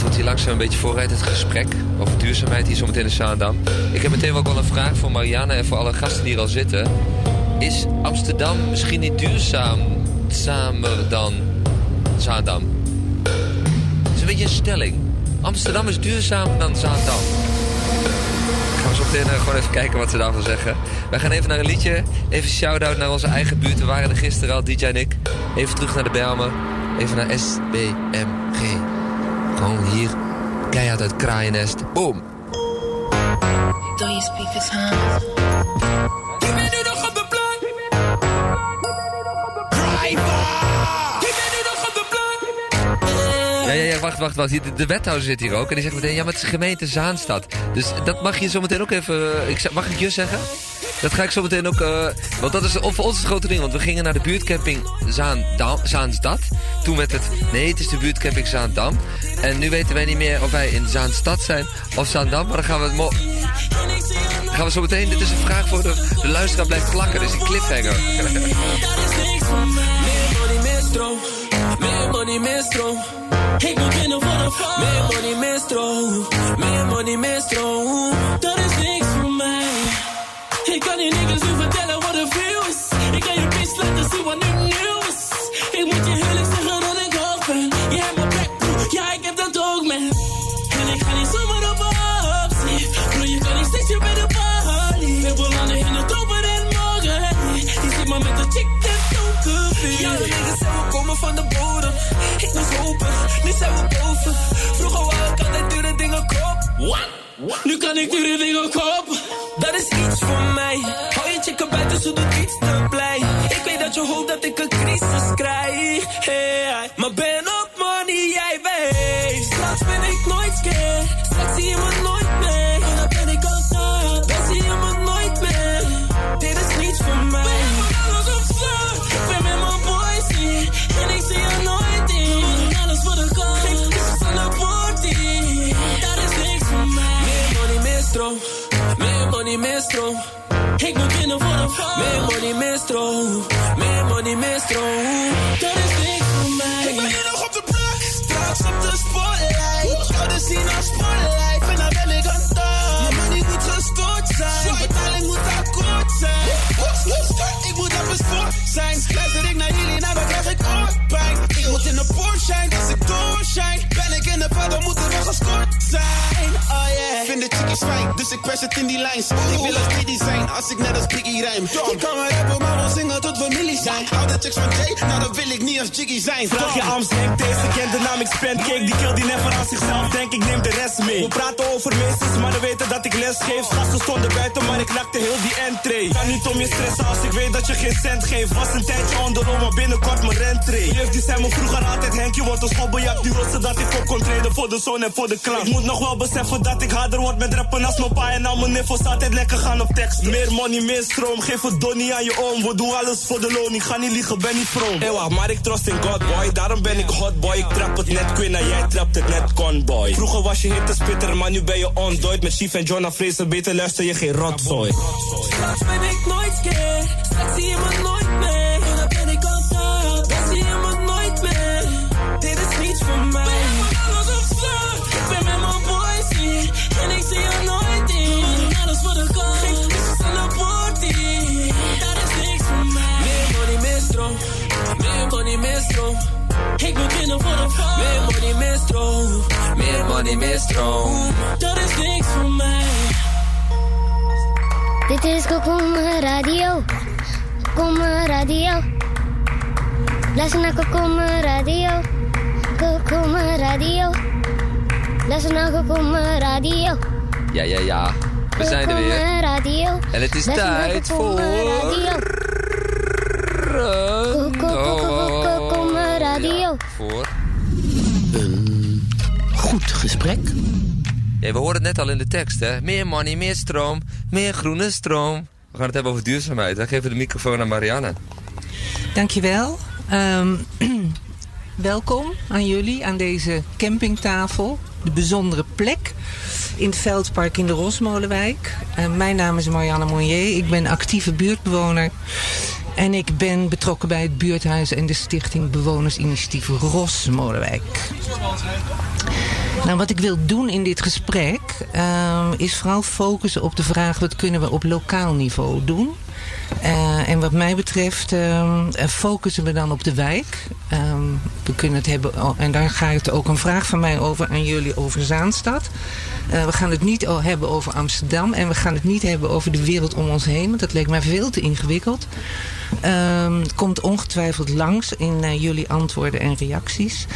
laten we het hier langzaam een beetje vooruit. Het gesprek over duurzaamheid hier zometeen in Zaandam. Ik heb meteen ook wel een vraag voor Marianne en voor alle gasten die hier al zitten. Is Amsterdam misschien niet duurzamer dan Zaandam? Dat is een beetje een stelling. Amsterdam is duurzamer dan Zaandam. Gaan we zo meteen uh, gewoon even kijken wat ze daarvan zeggen. Wij gaan even naar een liedje. Even shout-out naar onze eigen buurt. We waren er gisteren al, DJ en ik. Even terug naar de Belmen. Even naar SBMG. Gewoon hier. Keihard uit Kraaiennest. Boom. Doe je speakers aan. Die ben nu nog op de plank. Ja, ja, ja, wacht, wacht, wacht. Hier, De, de wethouder zit hier ook. En die zegt meteen, ja, maar het is gemeente Zaanstad. Dus dat mag je zo meteen ook even... Ik, zeg- mag ik je zeggen? Dat ga ik zo meteen ook... eh, want dat is voor ons het grote ding. Want we gingen naar de buurtcamping Zaanstad. Toen werd het... Nee, het is de buurtcamping Zaandam. En nu weten wij niet meer of wij in Zaanstad zijn of Zaandam. Maar dan gaan we het... mo- gaan we zo meteen... Dit is een vraag voor de, de luisteraar blijft plakken. Dus die cliffhanger. Meer money, meer stroom. Ik moet binnen voor de val. Meer money, meer stroom. Meer money, meer stroom. Ik kan je niggas nu vertellen wat er veel is. Ik kan je bitch laten zien wat nu nieuw is. Ik moet je eerlijk zeggen dat ik hoog ben. Je hebt mijn back, ja ik heb dat ook man. En ik ga niet zomaar op optie. Bro, je kan niet steeds weer bij de party. We belanden in het open en morgen. Je zit maar met de chick dat donker Ja, de niggas zijn we komen van de bodem. Ik moest hopen, nu zijn we boven. Vroeger wou ik altijd dure dingen kopen. Nu kan ik dure dingen kopen. Het in die lijns. Ik wil als Diddy zijn, als ik net als Biggie rijm. Ik kan maar rappen, maar wil zingen tot we millie zijn. Hou de chicks van Jay, nou dan wil ik niet als Jiggy zijn. Vraag je Amst, Henk, deze kent de naam, ik spend cake. Die kill die never aan zichzelf denkt, ik neem de rest mee. We praten over meesters, maar we weten dat ik les geef. Gasten stonden buiten, maar ik lakte heel die entree. Kan niet om je stressen als ik weet dat je geen cent geeft. Was een tijdje onderom, maar binnenkort mijn rentree. Jeugd die zei me vroeger altijd, Henk, je wordt een schobbejak. Nu wil ze dat ik op kon treden voor de zon en voor de klank. Ik moet nog wel beseffen dat ik harder word met rappen als mijn pa. En al mijn niffels altijd lekker gaan op tekst. Meer money, meer stroom, geef het donnie aan je oom. We doen alles voor de loon, ik ga niet liegen, ben niet vroom. Ewa, maar ik trust in God, boy. Daarom ben ik hot, boy. Ik trap het net Quinn en jij trapt het net conboy. Vroeger was je hitte spitter, maar nu ben je ontdooid. Met Chief en Jonah Fraser, beter luister je geen rotzooi. Straks ben ik nooit scared. Straks zie je Ja, ja, ja. We zijn er weer. Radio. En het is tijd voor... Radio. Ko- ko- ko- ko- ko- Kokoma Radio. Voor... Goed gesprek. Ja, we hoorden het net al in de tekst, hè. Meer money, meer stroom, meer groene stroom. We gaan het hebben over duurzaamheid. Dan geven we de microfoon aan Marianne. Dankjewel. Ehm welkom aan jullie aan deze campingtafel. De bijzondere plek in het Veldpark in de Rosmolenwijk. Eh, mijn naam is Marianne Monnier. Ik ben actieve buurtbewoner. En ik ben betrokken bij het buurthuis en de stichting Bewonersinitiatief Rosmolenwijk. Nou, wat ik wil doen in dit gesprek ehm, is vooral focussen op de vraag wat kunnen we op lokaal niveau doen. Uh, en wat mij betreft uh, focussen we dan op de wijk. Ehm, we kunnen het hebben, en daar gaat ook een vraag van mij over aan jullie over Zaanstad. Uh, we gaan het niet hebben over Amsterdam en we gaan het niet hebben over de wereld om ons heen, want dat leek mij veel te ingewikkeld. Ehm, het komt ongetwijfeld langs in jullie antwoorden en reacties.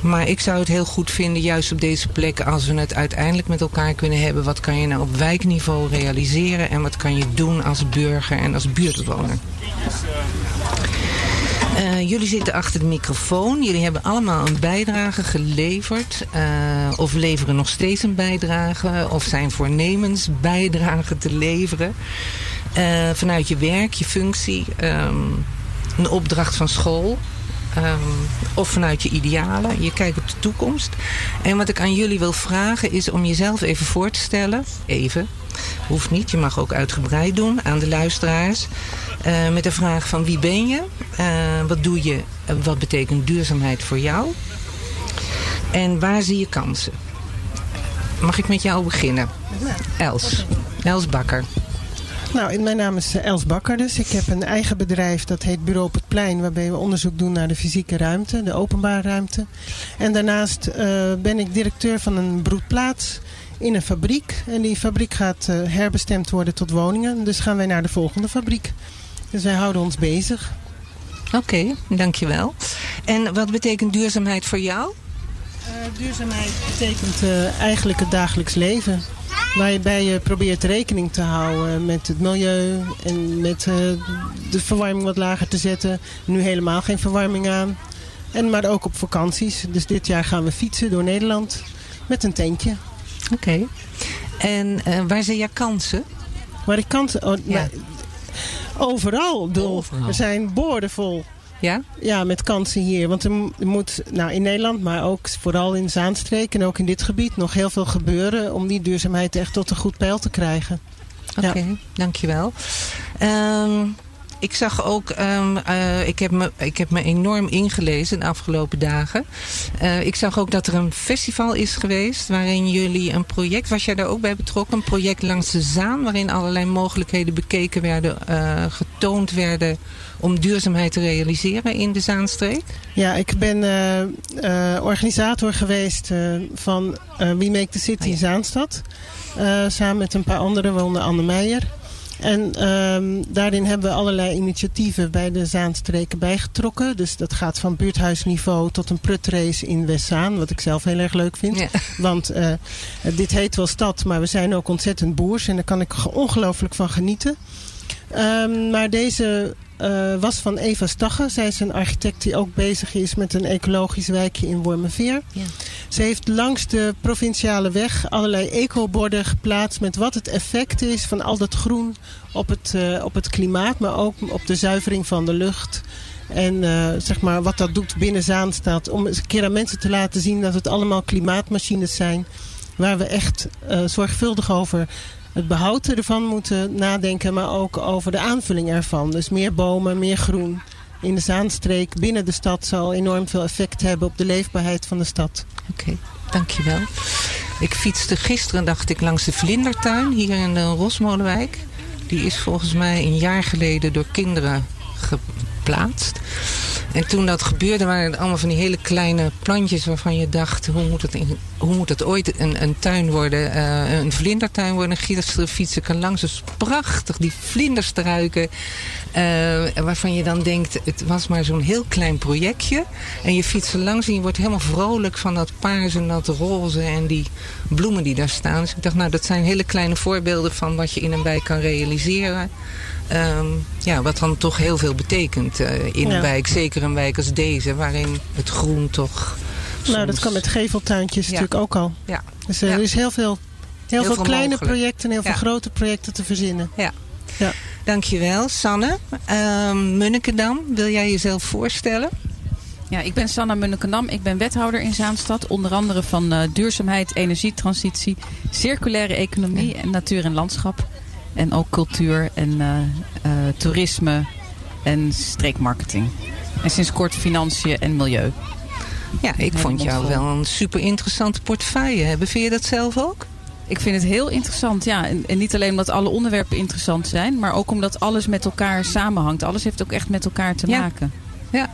Maar ik zou het heel goed vinden, juist op deze plek, als we het uiteindelijk met elkaar kunnen hebben. Wat kan je nou op wijkniveau realiseren en wat kan je doen als burger en als buurtbewoner? Uh, jullie zitten achter de microfoon. Jullie hebben allemaal een bijdrage geleverd. Uh, of leveren nog steeds een bijdrage. Of zijn voornemens bijdrage te leveren. Uh, vanuit je werk, je functie. Um, een opdracht van school. Um, of vanuit je idealen. Je kijkt op de toekomst. En wat ik aan jullie wil vragen is om jezelf even voor te stellen. Even. Hoeft niet, je mag ook uitgebreid doen aan de luisteraars. Uh, met de vraag van wie ben je? Uh, wat doe je? wat betekent duurzaamheid voor jou? En waar zie je kansen? Mag ik met jou beginnen? Els. Els Bakker. Nou, mijn naam is eh, Els Bakker dus. Ik heb een eigen bedrijf dat heet Bureau op het Plein... waarbij we onderzoek doen naar de fysieke ruimte, de openbare ruimte. En daarnaast uh, ben ik directeur van een broedplaats in een fabriek. En die fabriek gaat uh, herbestemd worden tot woningen. Dus gaan wij naar de volgende fabriek. Dus wij houden ons bezig. Oké, okay, dankjewel. En wat betekent duurzaamheid voor jou? Uh, duurzaamheid betekent uh, eigenlijk het dagelijks leven. Waarbij je probeert rekening te houden met het milieu en met uh, de verwarming wat lager te zetten. Nu helemaal geen verwarming aan. En maar ook op vakanties. Dus dit jaar gaan we fietsen door Nederland met een tentje. Oké. Okay. En uh, waar zie je kansen? Waar ik kansen... Oh, ja. overal. Overal. Er zijn boordevol. Ja? Ja, met kansen hier. Want er moet nou, in Nederland, maar ook vooral in Zaanstreek en ook in dit gebied nog heel veel gebeuren om die duurzaamheid echt tot een goed pijl te krijgen. Oké, okay, ja. dankjewel. Um, ik zag ook, um, uh, ik, heb me, ik heb me enorm ingelezen de afgelopen dagen. Uh, ik zag ook dat er een festival is geweest waarin jullie een project, was jij daar ook bij betrokken? Een project langs de Zaan waarin allerlei mogelijkheden bekeken werden, uh, getoond werden om duurzaamheid te realiseren in de Zaanstreek? Ja, ik ben organisator geweest van We Make the City oh, ja. Zaanstad. samen met een paar anderen, waaronder Anne Meijer. En um, daarin hebben we allerlei initiatieven bij de Zaanstreken bijgetrokken. Dus dat gaat van buurthuisniveau tot een prutrace in Westzaan. Wat ik zelf heel erg leuk vind. Ja. Want uh, dit heet wel stad, maar we zijn ook ontzettend boers. En daar kan ik ongelooflijk van genieten. Um, maar deze uh, was van Eva Stagge. Zij is een architect die ook bezig is met een ecologisch wijkje in Wormerveer. Ja. Ze heeft langs de provinciale weg allerlei ecoborden geplaatst met wat het effect is van al dat groen op het, uh, op het klimaat, maar ook op de zuivering van de lucht. En uh, zeg maar wat dat doet binnen Zaanstad. Om eens een keer aan mensen te laten zien dat het allemaal klimaatmachines zijn. Waar we echt zorgvuldig over het behoud ervan moeten nadenken, maar ook over de aanvulling ervan. Dus meer bomen, meer groen in de Zaanstreek binnen de stad zal enorm veel effect hebben op de leefbaarheid van de stad. Oké, dankjewel. Ik fietste gisteren, dacht ik, langs de Vlindertuin hier in de Rosmolenwijk. Die is volgens mij een jaar geleden door kinderen geplaatst. En toen dat gebeurde waren het allemaal van die hele kleine plantjes waarvan je dacht, hoe moet het, in, hoe moet het ooit een, een tuin worden, uh, een vlindertuin worden. Gisteren fietsen kan langs, dus prachtig, die vlinders te ruiken. Uh, waarvan je dan denkt, het was maar zo'n heel klein projectje. En je fietst er langs en je wordt helemaal vrolijk van dat paars en dat roze en die bloemen die daar staan. Dus ik dacht, nou dat zijn hele kleine voorbeelden van wat je in een wijk kan realiseren. Um, ja, wat dan toch heel veel betekent uh, in ja. een wijk. Zeker een wijk als deze, waarin het groen toch... Soms... Nou, dat kan met geveltuintjes ja. natuurlijk ook al. Ja. Dus uh, er is heel veel, heel, heel veel, veel kleine mogelijk. projecten en heel veel grote projecten te verzinnen. Ja. ja. Dankjewel, Sanne. Um, Munnikendam, wil jij jezelf voorstellen? Ja, ik ben Sanna Munnikendam. Ik ben wethouder in Zaanstad. Onder andere van uh, duurzaamheid, energietransitie, circulaire economie en natuur en landschap. En ook cultuur en uh, uh, toerisme en streekmarketing. En sinds kort financiën en milieu. Ja, ik vond jou wel een super interessante portefeuille hebben. Vind je dat zelf ook? Ik vind het heel interessant, ja. En, en niet alleen omdat alle onderwerpen interessant zijn, maar ook omdat alles met elkaar samenhangt. Alles heeft ook echt met elkaar te Ja. maken. Ja.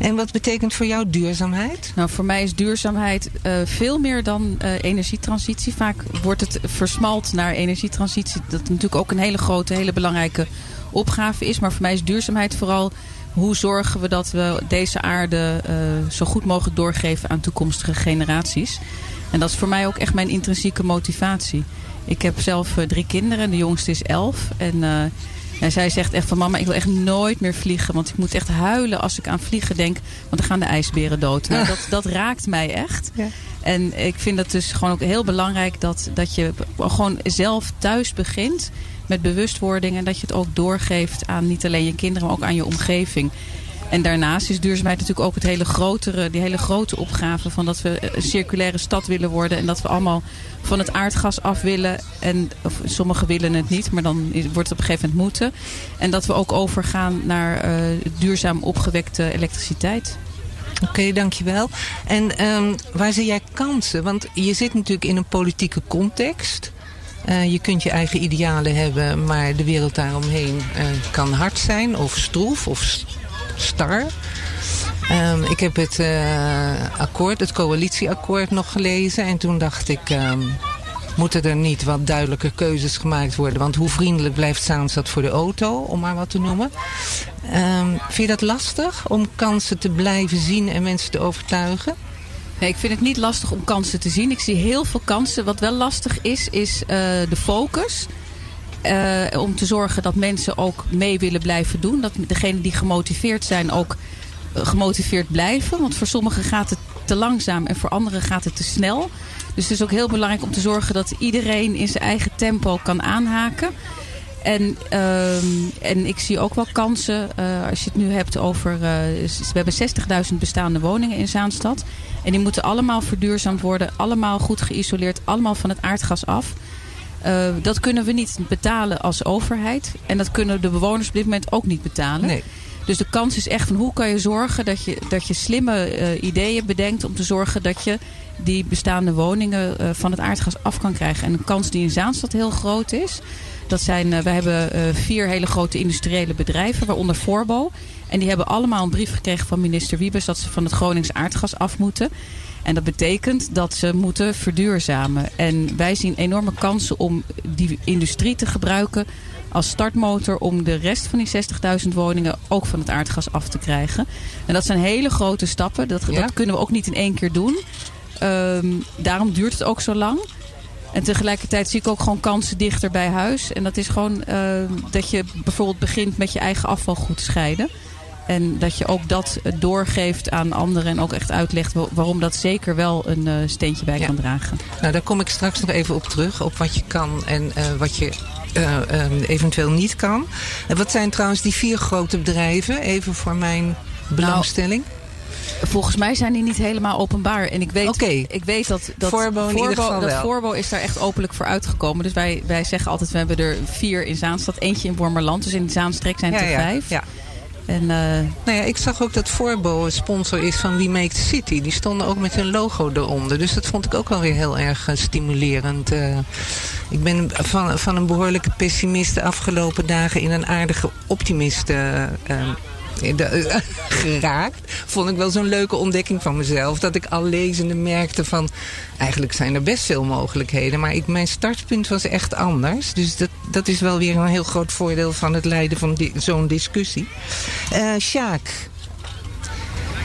En wat betekent voor jou duurzaamheid? Nou, voor mij is duurzaamheid eh, veel meer dan eh, energietransitie. Vaak wordt het versmalt naar energietransitie. Dat natuurlijk ook een hele grote, hele belangrijke opgave is. Maar voor mij is duurzaamheid vooral hoe zorgen we dat we deze aarde eh, zo goed mogelijk doorgeven aan toekomstige generaties. En dat is voor mij ook echt mijn intrinsieke motivatie. Ik heb zelf eh, drie kinderen. De jongste is elf. En ja, zij zegt echt van mama, ik wil echt nooit meer vliegen. Want ik moet echt huilen als ik aan vliegen denk. Want dan gaan de ijsberen dood. Nou, dat, dat raakt mij echt. Ja. En ik vind het dus gewoon ook heel belangrijk dat, dat je gewoon zelf thuis begint met bewustwording. En dat je het ook doorgeeft aan niet alleen je kinderen, maar ook aan je omgeving. En daarnaast is duurzaamheid natuurlijk ook het hele grotere, die hele grote opgave van dat we een circulaire stad willen worden. En dat we allemaal van het aardgas af willen. En of sommigen willen het niet, maar dan wordt het op een gegeven moment moeten. En dat we ook overgaan naar eh, duurzaam opgewekte elektriciteit. Oké, dankjewel. En ehm, waar zie jij kansen? Want je zit natuurlijk in een politieke context. Eh, je kunt je eigen idealen hebben, maar de wereld daaromheen eh, kan hard zijn of stroef of star. Ehm, ik heb het eh, akkoord, het coalitieakkoord nog gelezen en toen dacht ik... ehm, moeten er niet wat duidelijker keuzes gemaakt worden? Want hoe vriendelijk blijft Zaanstad voor de auto, om maar wat te noemen? Ehm, vind je dat lastig om kansen te blijven zien en mensen te overtuigen? Nee, ik vind het niet lastig om kansen te zien. Ik zie heel veel kansen. Wat wel lastig is, is eh, de focus. Eh, om te zorgen dat mensen ook mee willen blijven doen. Dat degenen die gemotiveerd zijn ook eh, gemotiveerd blijven. Want voor sommigen gaat het te langzaam en voor anderen gaat het te snel. Dus het is ook heel belangrijk om te zorgen dat iedereen in zijn eigen tempo kan aanhaken. En, ehm, en ik zie ook wel kansen, eh, als je het nu hebt over... eh, we hebben 60.000 bestaande woningen in Zaanstad. En die moeten allemaal verduurzaamd worden. Allemaal goed geïsoleerd. Allemaal van het aardgas af. Eh, dat kunnen we niet betalen als overheid. En dat kunnen de bewoners op dit moment ook niet betalen. Nee. Dus de kans is echt van hoe kan je zorgen dat je, dat je slimme eh, ideeën bedenkt om te zorgen dat je die bestaande woningen eh, van het aardgas af kan krijgen. En een kans die in Zaanstad heel groot is. Dat zijn, we hebben vier hele grote industriële bedrijven, waaronder Forbo. En die hebben allemaal een brief gekregen van minister Wiebes dat ze van het Gronings aardgas af moeten. En dat betekent dat ze moeten verduurzamen. En wij zien enorme kansen om die industrie te gebruiken als startmotor om de rest van die 60.000 woningen ook van het aardgas af te krijgen. En dat zijn hele grote stappen. Dat, Ja. dat kunnen we ook niet in één keer doen. Ehm, daarom duurt het ook zo lang. En tegelijkertijd zie ik ook gewoon kansen dichter bij huis. En dat is gewoon ehm, dat je bijvoorbeeld begint met je eigen afval goed te scheiden. En dat je ook dat doorgeeft aan anderen en ook echt uitlegt wa- waarom dat zeker wel een eh, steentje bij Ja. kan dragen. Nou, daar kom ik straks nog even op terug. Op wat je kan en eh, wat je eh, eh, eventueel niet kan. En wat zijn trouwens die vier grote bedrijven? Even voor mijn belangstelling. Volgens mij zijn die niet helemaal openbaar. En ik weet, Oké. ik weet dat, dat, geval dat is daar echt openlijk voor uitgekomen. Dus wij, wij zeggen altijd, we hebben er vier in Zaanstad. Eentje in Wormerland. Dus in de Zaanstreek zijn het er vijf. ja. En eh, Nou ja, ik zag ook dat een sponsor is van We Make City. Die stonden ook met hun logo eronder. Dus dat vond ik ook wel weer heel erg eh, stimulerend. Eh, ik ben van, van een behoorlijke pessimist de afgelopen dagen in een aardige optimist eh, geraakt. Vond ik wel zo'n leuke ontdekking van mezelf. Dat ik al lezende merkte van... Eigenlijk zijn er best veel mogelijkheden. Maar ik, mijn startpunt was echt anders. Dus dat, dat is wel weer een heel groot voordeel van het leiden van di- zo'n discussie. Eh Sjaak.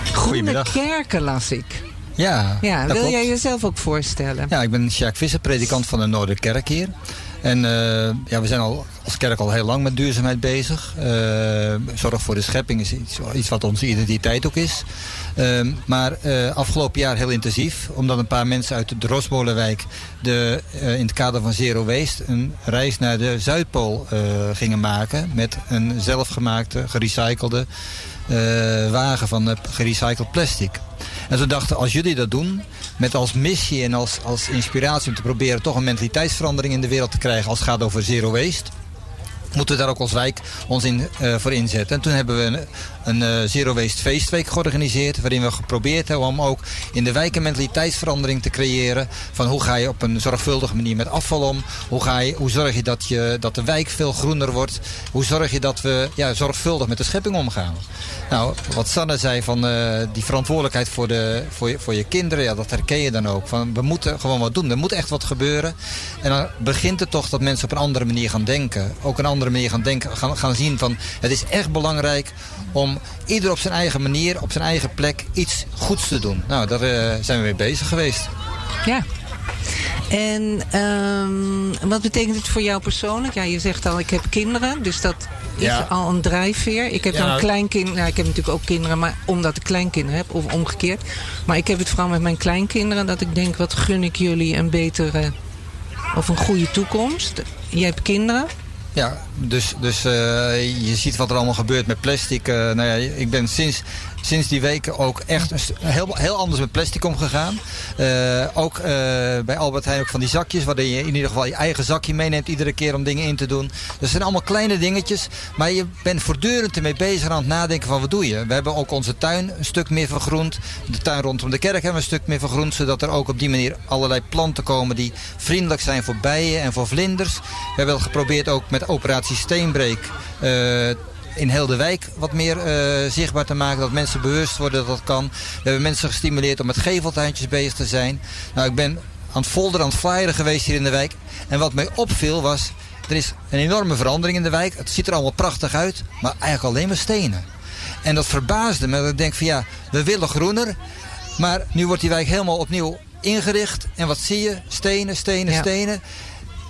Groene kerken las ik. Ja, wil klopt. jij jezelf ook voorstellen? Ja, ik ben Sjaak Visser, predikant van de Noorderkerk hier. En eh, ja, we zijn al als kerk al heel lang met duurzaamheid bezig. Eh, zorg voor de schepping is iets, iets wat onze identiteit ook is. Ehm, maar eh, afgelopen jaar heel intensief, omdat een paar mensen uit de Rosmolenwijk de, in het kader van Zero Waste een reis naar de Zuidpool gingen maken met een zelfgemaakte, gerecyclede wagen van gerecycled plastic. En toen dachten als jullie dat doen, met als missie en als, als inspiratie om te proberen toch een mentaliteitsverandering in de wereld te krijgen als het gaat over zero waste. Moeten we daar ook als wijk ons in, eh, voor inzetten. En toen hebben we een uh, Zero Waste Feestweek georganiseerd. Waarin we geprobeerd hebben om ook in de wijk een mentaliteitsverandering te creëren. Van hoe ga je op een zorgvuldige manier met afval om? Hoe, ga je, hoe zorg je dat, je dat de wijk veel groener wordt? Hoe zorg je dat we ja, zorgvuldig met de schepping omgaan? Nou, wat Sanne zei van uh, die verantwoordelijkheid voor, de, voor, je, voor je kinderen. Ja, dat herken je dan ook. Van, we moeten gewoon wat doen. Er moet echt wat gebeuren. En dan begint het toch dat mensen op een andere manier gaan denken. Ook een andere manier gaan denken, gaan, gaan zien van het is echt belangrijk om ieder op zijn eigen manier, op zijn eigen plek iets goeds te doen. Nou, daar uh, zijn we mee bezig geweest. Ja, en um, wat betekent het voor jou persoonlijk? Ja, je zegt al, ik heb kinderen, dus dat is ja. al een drijfveer. Ik heb ja, dan kleinkinderen, nou, ik heb natuurlijk ook kinderen, maar omdat ik kleinkinderen heb, of omgekeerd. Maar ik heb het vooral met mijn kleinkinderen, dat ik denk, wat gun ik jullie een betere of een goede toekomst. Jij hebt kinderen. Ja, dus, dus uh, je ziet wat er allemaal gebeurt met plastic. Uh, nou ja, ik ben sinds sinds die weken ook echt heel, heel anders met plastic omgegaan. Uh, ook uh, bij Albert Heijn ook van die zakjes, waarin je in ieder geval je eigen zakje meeneemt iedere keer om dingen in te doen. Dus het zijn allemaal kleine dingetjes, maar je bent voortdurend ermee bezig aan het nadenken van wat doe je. We hebben ook onze tuin een stuk meer vergroend. De tuin rondom de kerk hebben we een stuk meer vergroend, zodat er ook op die manier allerlei planten komen die vriendelijk zijn voor bijen en voor vlinders. We hebben geprobeerd ook met operatie Steenbreek uh, in heel de wijk wat meer uh, zichtbaar te maken. Dat mensen bewust worden dat dat kan. We hebben mensen gestimuleerd om met geveltuintjes bezig te zijn. Nou, ik ben aan het folderen, aan het flyeren geweest hier in de wijk. En wat mij opviel was, er is een enorme verandering in de wijk. Het ziet er allemaal prachtig uit, maar eigenlijk alleen maar stenen. En dat verbaasde me. Ik denk van ja, we willen groener. Maar nu wordt die wijk helemaal opnieuw ingericht. En wat zie je? Stenen, stenen, ja. stenen.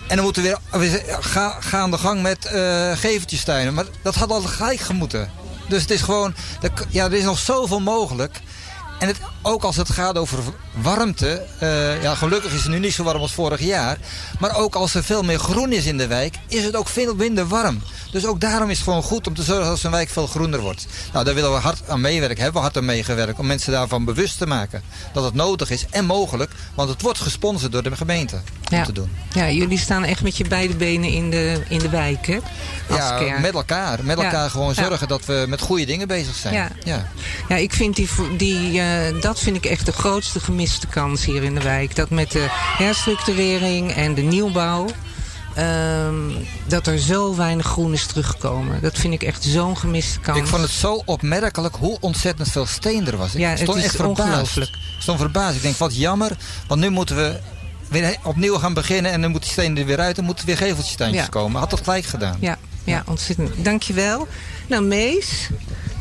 En dan moeten we weer ga, ga aan de gang met uh, geveltjestuinen. Maar dat had al gelijk gemoeten. Dus het is gewoon, ja, er is nog zoveel mogelijk. En het, ook als het gaat over warmte. Uh, ja, gelukkig is het nu niet zo warm als vorig jaar. Maar ook als er veel meer groen is in de wijk, is het ook veel minder warm. Dus ook daarom is het gewoon goed om te zorgen dat zo'n wijk veel groener wordt. Nou, daar willen we hard aan meewerken. Hebben we hard aan meegewerkt om mensen daarvan bewust te maken. Dat het nodig is en mogelijk. Want het wordt gesponsord door de gemeente om ja. te doen. Ja, jullie staan echt met je beide benen in de, in de wijk, hè? Als ja, met elkaar. Met elkaar ja. gewoon zorgen dat we met goede dingen bezig zijn. Ja, ja. ja ik vind die, die, uh, dat vind ik echt de grootste gemiste kans hier in de wijk. Dat met de herstructurering en de nieuwbouw... Um, dat er zo weinig groen is teruggekomen. Dat vind ik echt zo'n gemiste kans. Ik vond het zo opmerkelijk hoe ontzettend veel steen er was. Ik ja, stond het is echt verbaasd. ongelooflijk. Ik stond verbaasd. Ik denk, wat jammer. Want nu moeten we weer opnieuw gaan beginnen. En dan moet die steen er weer uit. En moeten weer geveltjestuintjes Ja. komen. Had dat gelijk gedaan. Ja, ja, ontzettend. Dankjewel. Nou, Mees.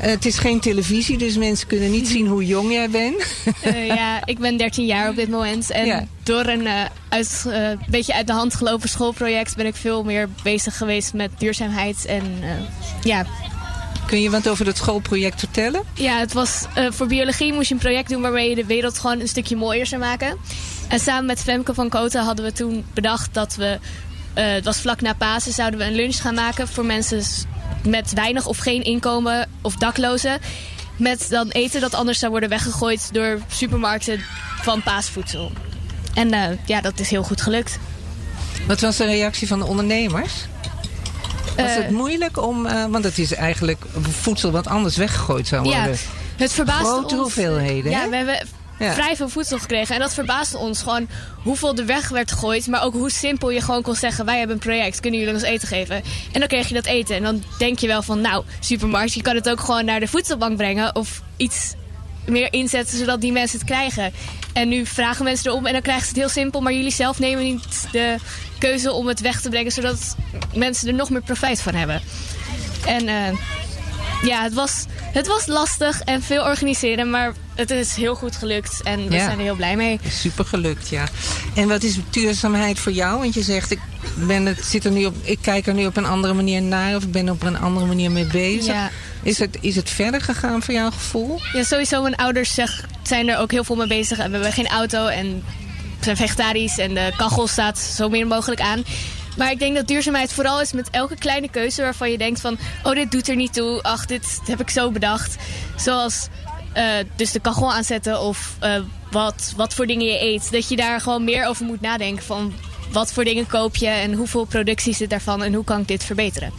Eh, het is geen televisie, dus mensen kunnen niet zien hoe jong jij bent. Eh, ja, ik ben 13 jaar op dit moment. En Ja. door een eh, uit, eh, beetje uit de hand gelopen schoolproject ben ik veel meer bezig geweest met duurzaamheid. En ja, Kun je wat over dat schoolproject vertellen? ja, het was voor biologie moest je een project doen waarmee je de wereld gewoon een stukje mooier zou maken. En samen met Femke van Koten hadden we toen bedacht dat we, het was vlak na Pasen, zouden we een lunch gaan maken voor mensen met weinig of geen inkomen of daklozen. Met dan eten dat anders zou worden weggegooid door supermarkten van paasvoedsel. En eh, ja, dat is heel goed gelukt. Wat was de reactie van de ondernemers? Was Eh, het moeilijk om, eh, want het is eigenlijk voedsel wat anders weggegooid zou worden. Ja, het verbaasde Grote ons. hoeveelheden, Ja, hè? we hebben Vrij veel voedsel gekregen. En dat verbaasde ons gewoon hoeveel er weg werd gegooid. Maar ook hoe simpel je gewoon kon zeggen, wij hebben een project. Kunnen jullie ons eten geven? En dan kreeg je dat eten. En dan denk je wel van, nou, supermarkt, je kan het ook gewoon naar de voedselbank brengen. Of iets meer inzetten, zodat die mensen het krijgen. En nu vragen mensen erom en dan krijgen ze het heel simpel. Maar jullie zelf nemen niet de keuze om het weg te brengen. Zodat mensen er nog meer profijt van hebben. En eh, ja, het was, het was lastig en veel organiseren, maar het is heel goed gelukt en we Ja. zijn er heel blij mee. Super gelukt, ja. En wat is duurzaamheid voor jou? Want je zegt, ik, ben het, zit er nu op, ik kijk er nu op een andere manier naar of ik ben er op een andere manier mee bezig. Ja. Is, het, is het verder gegaan voor jouw gevoel? Ja, sowieso, mijn ouders zeg, zijn er ook heel veel mee bezig en we hebben geen auto en zijn vegetarisch en de kachel staat zo min mogelijk aan. Maar ik denk dat duurzaamheid vooral is met elke kleine keuze waarvan je denkt van... oh, dit doet er niet toe, ach, dit heb ik zo bedacht. Zoals eh, dus de kachel aanzetten of eh, wat, wat voor dingen je eet. Dat je daar gewoon meer over moet nadenken van... wat voor dingen koop je en hoeveel productie zit daarvan en hoe kan ik dit verbeteren.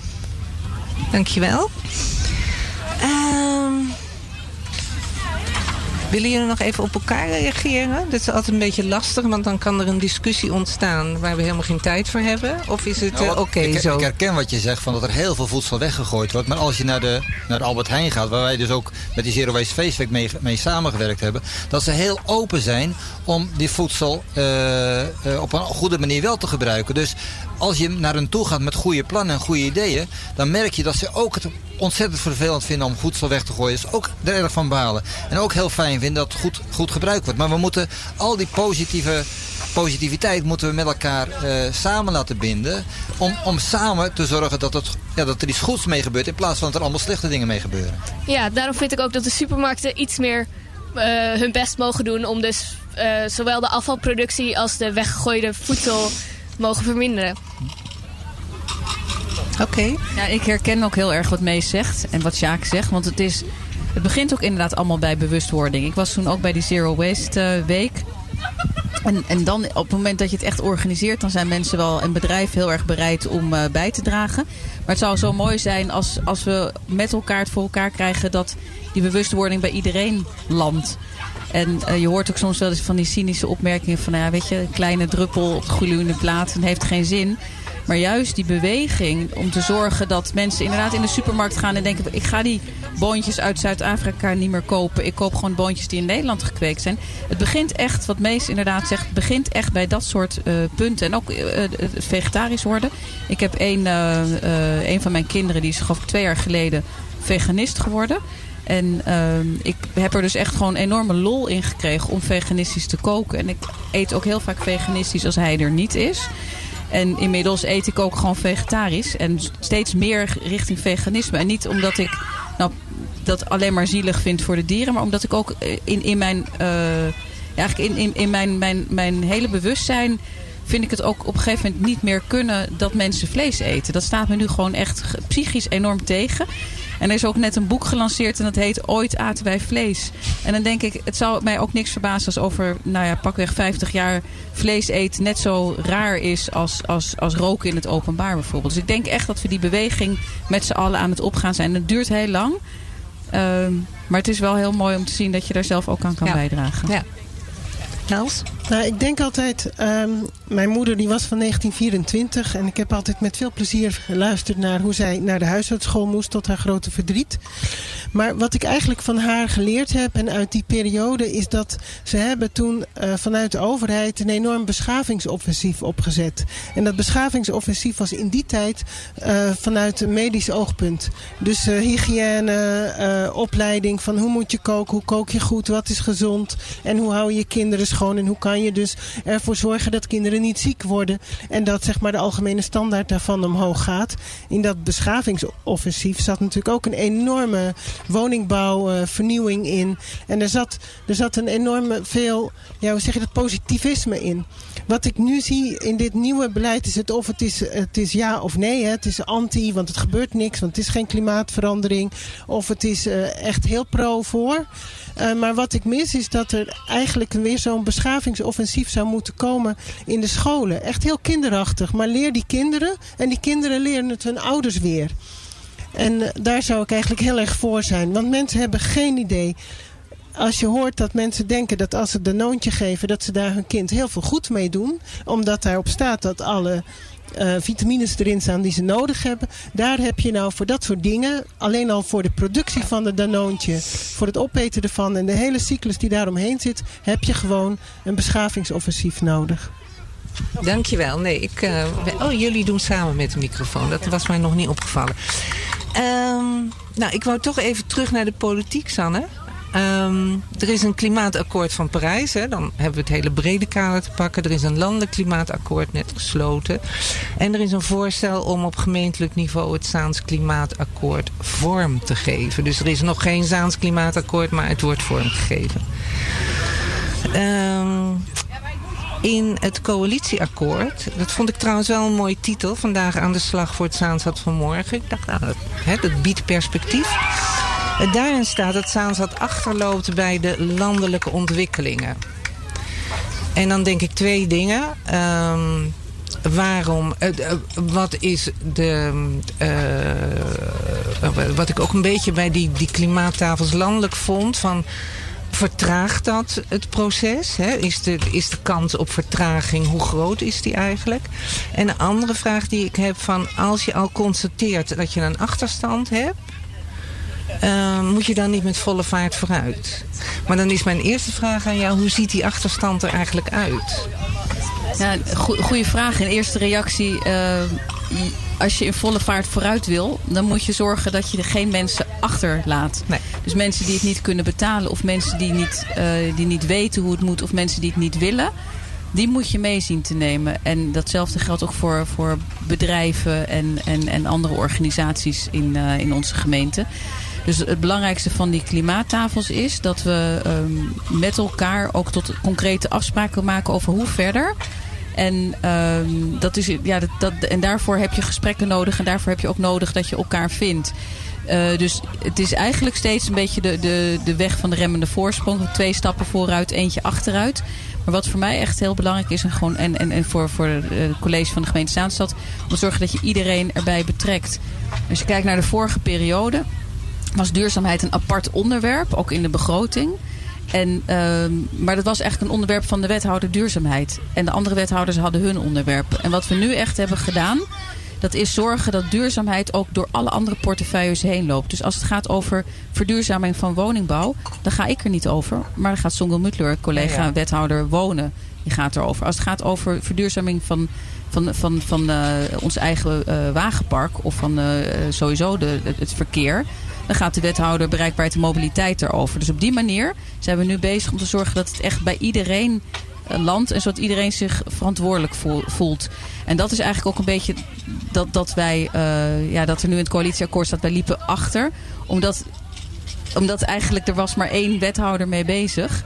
Dankjewel. Ehm Willen jullie nog even op elkaar reageren? Dat is altijd een beetje lastig, want dan kan er een discussie ontstaan waar we helemaal geen tijd voor hebben. Of is het Nou, eh, oké zo? ik herken wat je zegt, van dat er heel veel voedsel weggegooid wordt. Maar als je naar de, naar de Albert Heijn gaat, waar wij dus ook met die Zero Waste Feestweek mee, mee samengewerkt hebben. Dat ze heel open zijn om die voedsel eh, eh, op een goede manier wel te gebruiken. Dus als je naar hen toe gaat met goede plannen en goede ideeën, dan merk je dat ze ook het ontzettend vervelend vinden om voedsel weg te gooien. Dus ook er erg van balen. En ook heel fijn vinden dat het goed, goed gebruikt wordt. Maar we moeten al die positieve positiviteit moeten we met elkaar eh, samen laten binden. Om, om samen te zorgen dat, het, ja, dat er iets goeds mee gebeurt. In plaats van dat er allemaal slechte dingen mee gebeuren. Ja, daarom vind ik ook dat de supermarkten iets meer eh, hun best mogen doen om dus eh, zowel de afvalproductie als de weggegooide voedsel mogen verminderen. Oké. Ja, ik herken ook heel erg wat Mees zegt en wat Sjaak zegt. Want het, is, het begint ook inderdaad allemaal bij bewustwording. Ik was toen ook bij die Zero Waste eh, Week. En, en dan op het moment dat je het echt organiseert, dan zijn mensen wel en bedrijven heel erg bereid om eh, bij te dragen. Maar het zou zo mooi zijn als, als we met elkaar het voor elkaar krijgen dat die bewustwording bij iedereen landt. En eh, je hoort ook soms wel eens van die cynische opmerkingen van, nou ja, weet je, een kleine druppel op de plaat en heeft geen zin. Maar juist die beweging om te zorgen dat mensen inderdaad in de supermarkt gaan en denken: ik ga die boontjes uit Zuid-Afrika niet meer kopen. Ik koop gewoon boontjes die in Nederland gekweekt zijn. Het begint echt, wat Mees inderdaad zegt, begint echt bij dat soort eh, punten. En ook het vegetarisch worden. Ik heb een, een van mijn kinderen, die is geloof ik twee jaar geleden veganist geworden. En ehm, ik heb er dus echt gewoon enorme lol in gekregen om veganistisch te koken. En ik eet ook heel vaak veganistisch als hij er niet is. En inmiddels eet ik ook gewoon vegetarisch. En steeds meer richting veganisme. En niet omdat ik nou, dat alleen maar zielig vind voor de dieren. Maar omdat ik ook in, in mijn, eh, eigenlijk in, in, in mijn, mijn, mijn hele bewustzijn vind ik het ook op een gegeven moment niet meer kunnen dat mensen vlees eten. Dat staat me nu gewoon echt psychisch enorm tegen. En er is ook net een boek gelanceerd en dat heet Ooit aten wij vlees. En dan denk ik, het zou mij ook niks verbazen als over, nou ja, pakweg 50 jaar vlees eten net zo raar is als, als, als roken in het openbaar bijvoorbeeld. Dus ik denk echt dat we die beweging met z'n allen aan het opgaan zijn. Het duurt heel lang. Ehm, maar het is wel heel mooi om te zien dat je daar zelf ook aan kan Ja. bijdragen. Ja. Els? Nou, ik denk altijd, ehm, mijn moeder die was van 1924 en ik heb altijd met veel plezier geluisterd naar hoe zij naar de huishoudschool moest tot haar grote verdriet. Maar wat ik eigenlijk van haar geleerd heb en uit die periode is dat ze hebben toen eh, vanuit de overheid een enorm beschavingsoffensief opgezet. En dat beschavingsoffensief was in die tijd eh, vanuit een medisch oogpunt. Dus eh, hygiëne, opleiding van hoe moet je koken, hoe kook je goed, wat is gezond en hoe hou je je kinderen schoon en hoe kan je dus ervoor zorgen dat kinderen niet ziek worden en dat zeg maar de algemene standaard daarvan omhoog gaat. In dat beschavingsoffensief zat natuurlijk ook een enorme woningbouwvernieuwing in en er zat, er zat een enorme veel, ja, hoe zeg je dat, positivisme in. Wat ik nu zie in dit nieuwe beleid is het of het is, het is ja of nee. Hè. Het is anti, want het gebeurt niks, want het is geen klimaatverandering. Of het is eh, echt heel pro voor. Uh, maar wat ik mis is dat er eigenlijk weer zo'n beschavingsoffensief zou moeten komen in de scholen. Echt heel kinderachtig. Maar leer die kinderen en die kinderen leren het hun ouders weer. En uh, daar zou ik eigenlijk heel erg voor zijn. Want mensen hebben geen idee als je hoort dat mensen denken dat als ze de noontje geven, dat ze daar hun kind heel veel goed mee doen. Omdat daarop staat dat alle uh, vitamines erin staan die ze nodig hebben. Daar heb je nou voor dat soort dingen, alleen al voor de productie van de danoontje, voor het opeten ervan en de hele cyclus die daaromheen zit, heb je gewoon een beschavingsoffensief nodig. Dankjewel. Nee, ik, uh, oh, jullie doen samen met de microfoon. Dat was mij nog niet opgevallen. Um, nou, ik wou toch even terug naar de politiek, Sanne. Um, er is een klimaatakkoord van Parijs. Hè. Dan hebben we het hele brede kader te pakken. Er is een landelijk klimaatakkoord net gesloten. En er is een voorstel om op gemeentelijk niveau het Zaans klimaatakkoord vorm te geven. Dus er is nog geen Zaans klimaatakkoord, maar het wordt vormgegeven. Um, in het coalitieakkoord, dat vond ik trouwens wel een mooie titel, vandaag aan de slag voor het Zaanstad vanmorgen. Ik dacht, nou, hè, dat biedt perspectief. Daarin staat dat Zaanstad achterloopt bij de landelijke ontwikkelingen. En dan denk ik twee dingen. Um, waarom, uh, wat is de, uh, wat ik ook een beetje bij die, die klimaattafels landelijk vond, van vertraagt dat het proces? Hè? Is, de, is de kans op vertraging, hoe groot is die eigenlijk? En een andere vraag die ik heb van... als je al constateert dat je een achterstand hebt... Uh, moet je dan niet met volle vaart vooruit? Maar dan is mijn eerste vraag aan jou... hoe ziet die achterstand er eigenlijk uit? Ja, goede vraag. In eerste reactie... Uh, als je in volle vaart vooruit wil, dan moet je zorgen dat je er geen mensen achterlaat. Nee. Dus mensen die het niet kunnen betalen of mensen die niet, uh, die niet weten hoe het moet of mensen die het niet willen. Die moet je mee zien te nemen. En datzelfde geldt ook voor, voor bedrijven en, en, en andere organisaties in, uh, in onze gemeente. Dus het belangrijkste van die klimaattafels is dat we um, met elkaar ook tot concrete afspraken maken over hoe verder. En, um, dat is, ja, dat, en daarvoor heb je gesprekken nodig. En daarvoor heb je ook nodig dat je elkaar vindt. Uh, dus het is eigenlijk steeds een beetje de, de, de weg van de remmende voorsprong. Twee stappen vooruit, eentje achteruit. Maar wat voor mij echt heel belangrijk is... en, gewoon, en, en, en voor, voor het college van de gemeente Zaanstad... om te zorgen dat je iedereen erbij betrekt. Als je kijkt naar de vorige periode... was duurzaamheid een apart onderwerp, ook in de begroting... En, uh, maar dat was echt een onderwerp van de wethouder duurzaamheid. En de andere wethouders hadden hun onderwerp. En wat we nu echt hebben gedaan... dat is zorgen dat duurzaamheid ook door alle andere portefeuilles heen loopt. Dus als het gaat over verduurzaming van woningbouw... dan ga ik er niet over. Maar dan gaat Songel Mutler, collega ja. wethouder wonen... die gaat erover. Als het gaat over verduurzaming van van, van, van uh, ons eigen uh, wagenpark of van uh, sowieso de, het verkeer. Dan gaat de wethouder bereikbaarheid en mobiliteit erover. Dus op die manier zijn we nu bezig om te zorgen dat het echt bij iedereen landt. En zodat iedereen zich verantwoordelijk voelt. En dat is eigenlijk ook een beetje dat, dat wij, uh, ja, dat er nu in het coalitieakkoord staat, wij liepen achter. Omdat, omdat eigenlijk er was maar één wethouder mee bezig.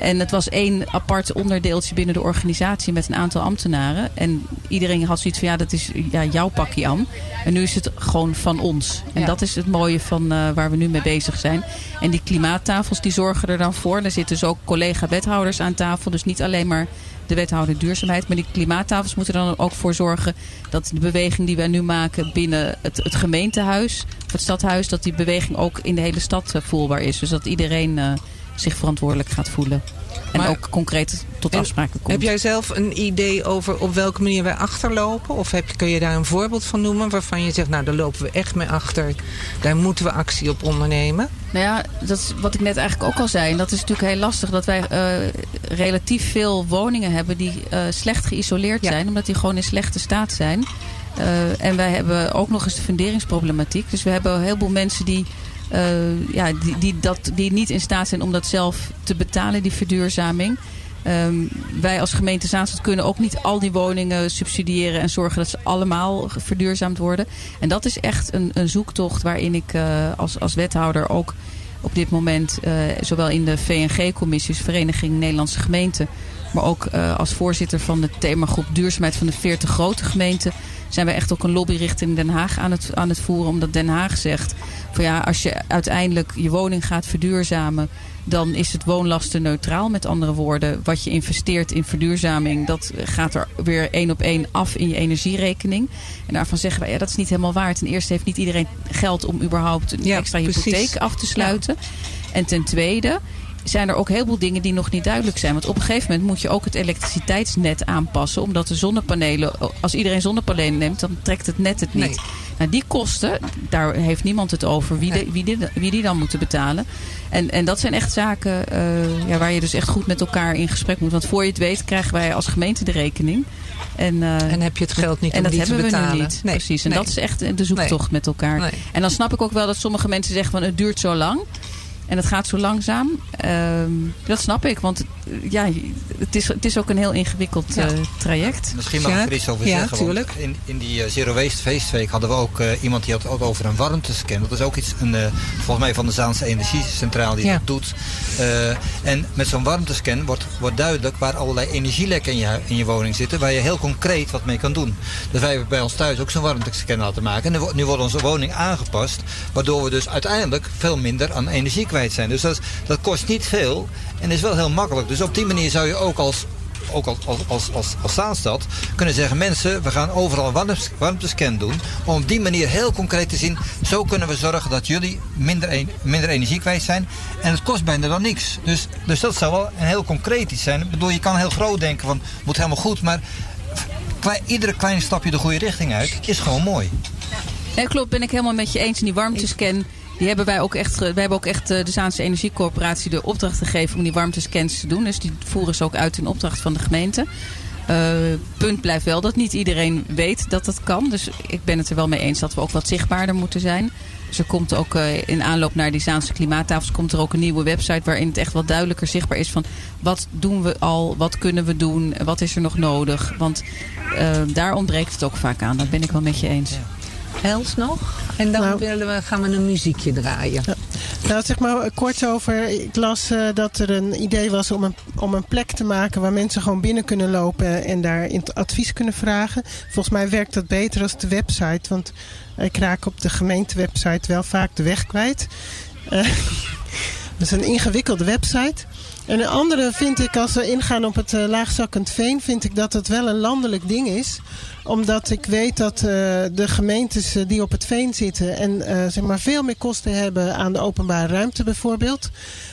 En het was één apart onderdeeltje binnen de organisatie met een aantal ambtenaren. En iedereen had zoiets van, ja, dat is ja, jouw pakje aan. En nu is het gewoon van ons. En ja. dat is het mooie van uh, waar we nu mee bezig zijn. En die klimaattafels, die zorgen er dan voor. Er zitten dus ook collega-wethouders aan tafel. Dus niet alleen maar de wethouder duurzaamheid. Maar die klimaattafels moeten er dan ook voor zorgen dat de beweging die wij nu maken binnen het, het gemeentehuis, het stadhuis, dat die beweging ook in de hele stad uh, voelbaar is. Dus dat iedereen... Uh, zich verantwoordelijk gaat voelen. En maar, ook concreet tot afspraken komt. Heb jij zelf een idee over op welke manier wij achterlopen? Of heb, kun je daar een voorbeeld van noemen waarvan je zegt... nou, daar lopen we echt mee achter. Daar moeten we actie op ondernemen. Nou ja, dat is wat ik net eigenlijk ook al zei. En dat is natuurlijk heel lastig dat wij uh, relatief veel woningen hebben... die uh, slecht geïsoleerd ja. zijn, omdat die gewoon in slechte staat zijn. Uh, en wij hebben ook nog eens de funderingsproblematiek. Dus we hebben een heleboel mensen die uh, ja, die, die, dat, die niet in staat zijn om dat zelf te betalen, die verduurzaming. Um, wij als gemeente Zaanstad kunnen ook niet al die woningen subsidiëren en zorgen dat ze allemaal verduurzaamd worden. En dat is echt een, een zoektocht waarin ik uh, als, als wethouder ook op dit moment, uh, zowel in de VNG-commissies, Vereniging Nederlandse Gemeenten, maar ook als voorzitter van de themagroep Duurzaamheid van de 40 grote gemeenten, zijn we echt ook een lobby richting Den Haag aan het, aan het voeren. Omdat Den Haag zegt, van ja, als je uiteindelijk je woning gaat verduurzamen, dan is het woonlastenneutraal. Met andere woorden, wat je investeert in verduurzaming, dat gaat er weer één op één af in je energierekening. En daarvan zeggen wij, ja, dat is niet helemaal waar. Ten eerste heeft niet iedereen geld om überhaupt een ja, extra hypotheek precies. af te sluiten. Ja. En ten tweede zijn er ook heel veel dingen die nog niet duidelijk zijn. Want op een gegeven moment moet je ook het elektriciteitsnet aanpassen. Omdat de zonnepanelen, als iedereen zonnepanelen neemt, dan trekt het net het niet. Nee. Nou, die kosten, daar heeft niemand het over wie, de, wie, die, wie die dan moeten betalen. En, en dat zijn echt zaken uh, ja, waar je dus echt goed met elkaar in gesprek moet. Want voor je het weet krijgen wij als gemeente de rekening. En, uh, en heb je het geld niet en om dat die hebben te betalen. we nu niet. Nee. Precies. En nee. dat is echt de zoektocht nee. met elkaar. En dan snap ik ook wel dat sommige mensen zeggen van het duurt zo lang. En het gaat zo langzaam. Um, dat snap ik, want ja, het, is, het is ook een heel ingewikkeld ja. uh, traject. Misschien mag ik er iets over ja, zeggen. Tuurlijk. In, in die uh, Zero Waste feestweek hadden we ook uh, iemand die had ook over een warmtescan. Dat is ook iets, een, volgens mij van de Zaanse Energiecentrale die ja. dat doet. en met zo'n warmtescan wordt, wordt duidelijk waar allerlei energielekken in je, in je woning zitten. Waar je heel concreet wat mee kan doen. Dus wij hebben bij ons thuis ook zo'n warmtescan laten maken. En nu wordt onze woning aangepast. Waardoor we dus uiteindelijk veel minder aan energie kwijt zijn. Dus dat, kost niet veel en is wel heel makkelijk. Dus op die manier zou je ook als ook als, als, als, als, als Zaanstad, kunnen zeggen... mensen, we gaan overal warmtes- warmtescan doen... om op die manier heel concreet te zien... zo kunnen we zorgen dat jullie minder, en- minder energie kwijt zijn. En het kost bijna dan niks. Dus, dus dat zou wel een heel concreet iets zijn. Ik bedoel, je kan heel groot denken van... moet helemaal goed, maar... Iedere kleine stapje de goede richting uit is gewoon mooi. Nee, klopt, ben ik helemaal met je eens. En die warmtescan, die hebben wij ook echt, ge- wij hebben ook echt eh, de Zaanse Energiecorporatie de opdracht gegeven om die warmtescans te doen. Dus die voeren ze ook uit in opdracht van de gemeente. Eh, punt blijft wel dat niet iedereen weet dat dat kan. Dus ik ben het er wel mee eens dat we ook wat zichtbaarder moeten zijn. Dus er komt ook eh, in aanloop naar die Zaanse klimaattafels komt er ook een nieuwe website waarin het echt wat duidelijker zichtbaar is van wat doen we al, wat kunnen we doen, wat is er nog nodig. Want eh, daar ontbreekt het ook vaak aan. Dat ben ik wel met je eens. Els nog? En dan Nou. willen we, gaan we een muziekje draaien. Nou, zeg maar eh, kort over. Ik las eh, dat er een idee was om een, om een plek te maken waar mensen gewoon binnen kunnen lopen en daar advies kunnen vragen. Volgens mij werkt dat beter als de website, want ik raak op de gemeentewebsite wel vaak de weg kwijt. Eh, dat is een ingewikkelde website. En een andere vind ik, als we ingaan op het eh, laagzakkend veen, vind ik dat het wel een landelijk ding is omdat ik weet dat eh, de gemeentes eh, die op het veen zitten en zeg maar veel meer kosten hebben aan de openbare ruimte bijvoorbeeld,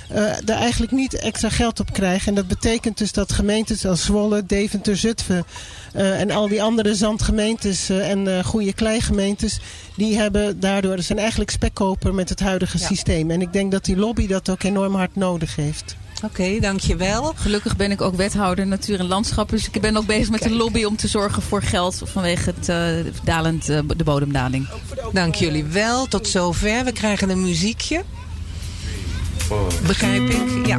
eh daar eigenlijk niet extra geld op krijgen. En dat betekent dus dat gemeentes als Zwolle, Deventer, Zutphen en al die andere zandgemeentes en goede kleigemeentes, die hebben daardoor, zijn eigenlijk spekkoper met het huidige systeem. En ik denk dat die lobby dat ook enorm hard nodig heeft. Oké, dankjewel. Gelukkig ben ik ook wethouder natuur en landschap. Dus ik ben ook bezig met een lobby om te zorgen voor geld vanwege het eh, dalend, eh, de bodemdaling. Dank jullie wel. Tot zover. We krijgen een muziekje. Begrijp ik? Ja.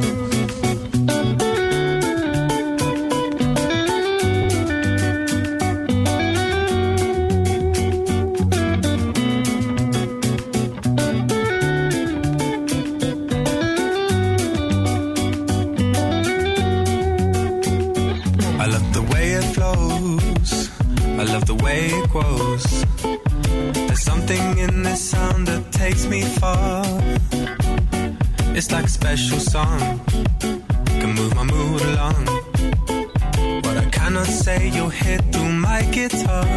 Love the way it grows. There's something in this sound that takes me far. It's like a special song. Can move my mood along. But I cannot say, you'll hear through my guitar.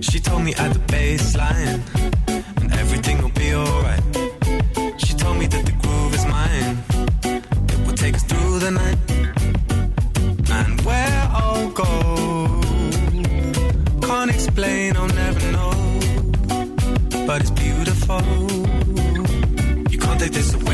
She told me at the bass line, and everything will be alright. She told me that the groove is mine. It will take us through the night But it's beautiful. You can't take this away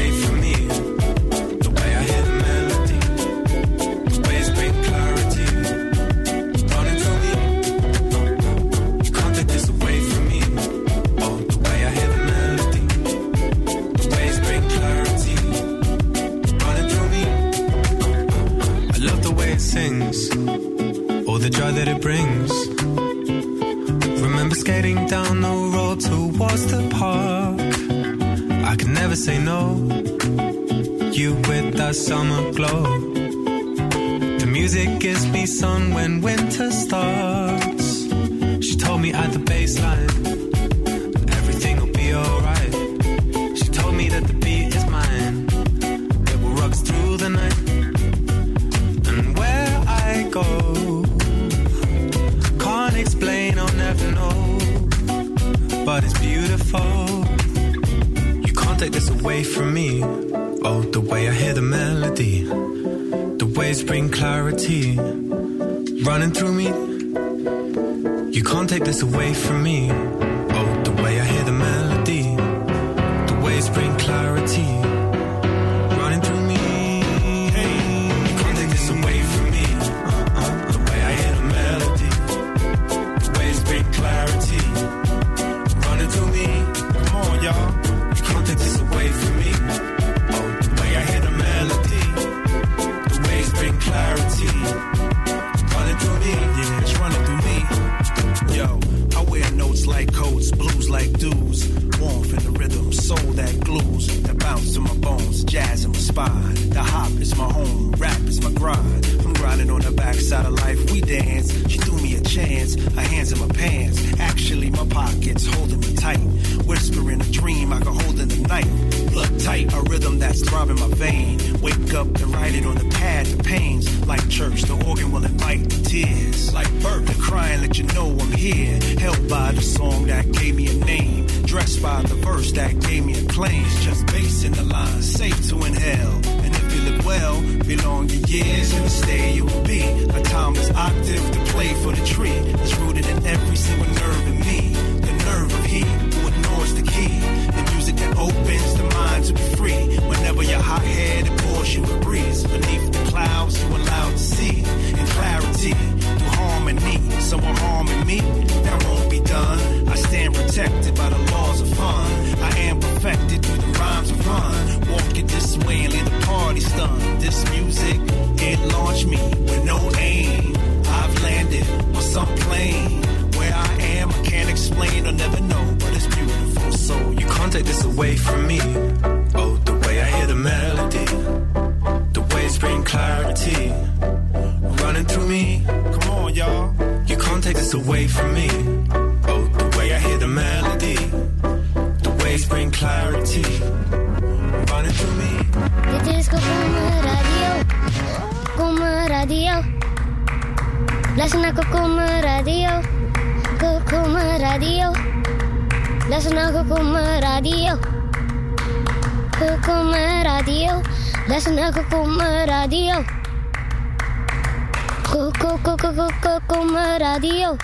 night. Tight, a rhythm that's throbbing my vein. Wake up and write it on the pad, the pains. Like church, the organ will invite the tears. Like birth, the crying, let you know I'm here. Held by the song that gave me a name. Dressed by the verse that gave me a claim. Just bass in the line, safe to inhale. And if you live well, belong your years and stay you will be. A timeless octave to play for the tree. It's rooted in every single nerve in me. The nerve of he who ignores the key. The music that opens the mind to be free. Whenever you're hot headed, pours you a breeze. Beneath the clouds, you allowed to see. In clarity, through harmony. Someone harming me, that won't be done. I stand protected by the laws of fun. I am perfected through the rhymes of fun. Walk it this way and leave the party stunned. This music, it launched me with no aim. I've landed on some plane. Where I am, I can't explain or never know. So you can't take this away from me. Oh, the way I hear the melody, the waves bring clarity, running through me. Come on, y'all. You can't take this away from me. Oh, the way I hear the melody, the waves bring clarity, running through me. Dit is Kokoma Radio. Kokoma Radio. Naar Kokoma Radio. Kokoma Radio. Luister naar Kokoma Radio. Kokoma Radio. Luister naar Kokoma Radio. Kokoma Radio.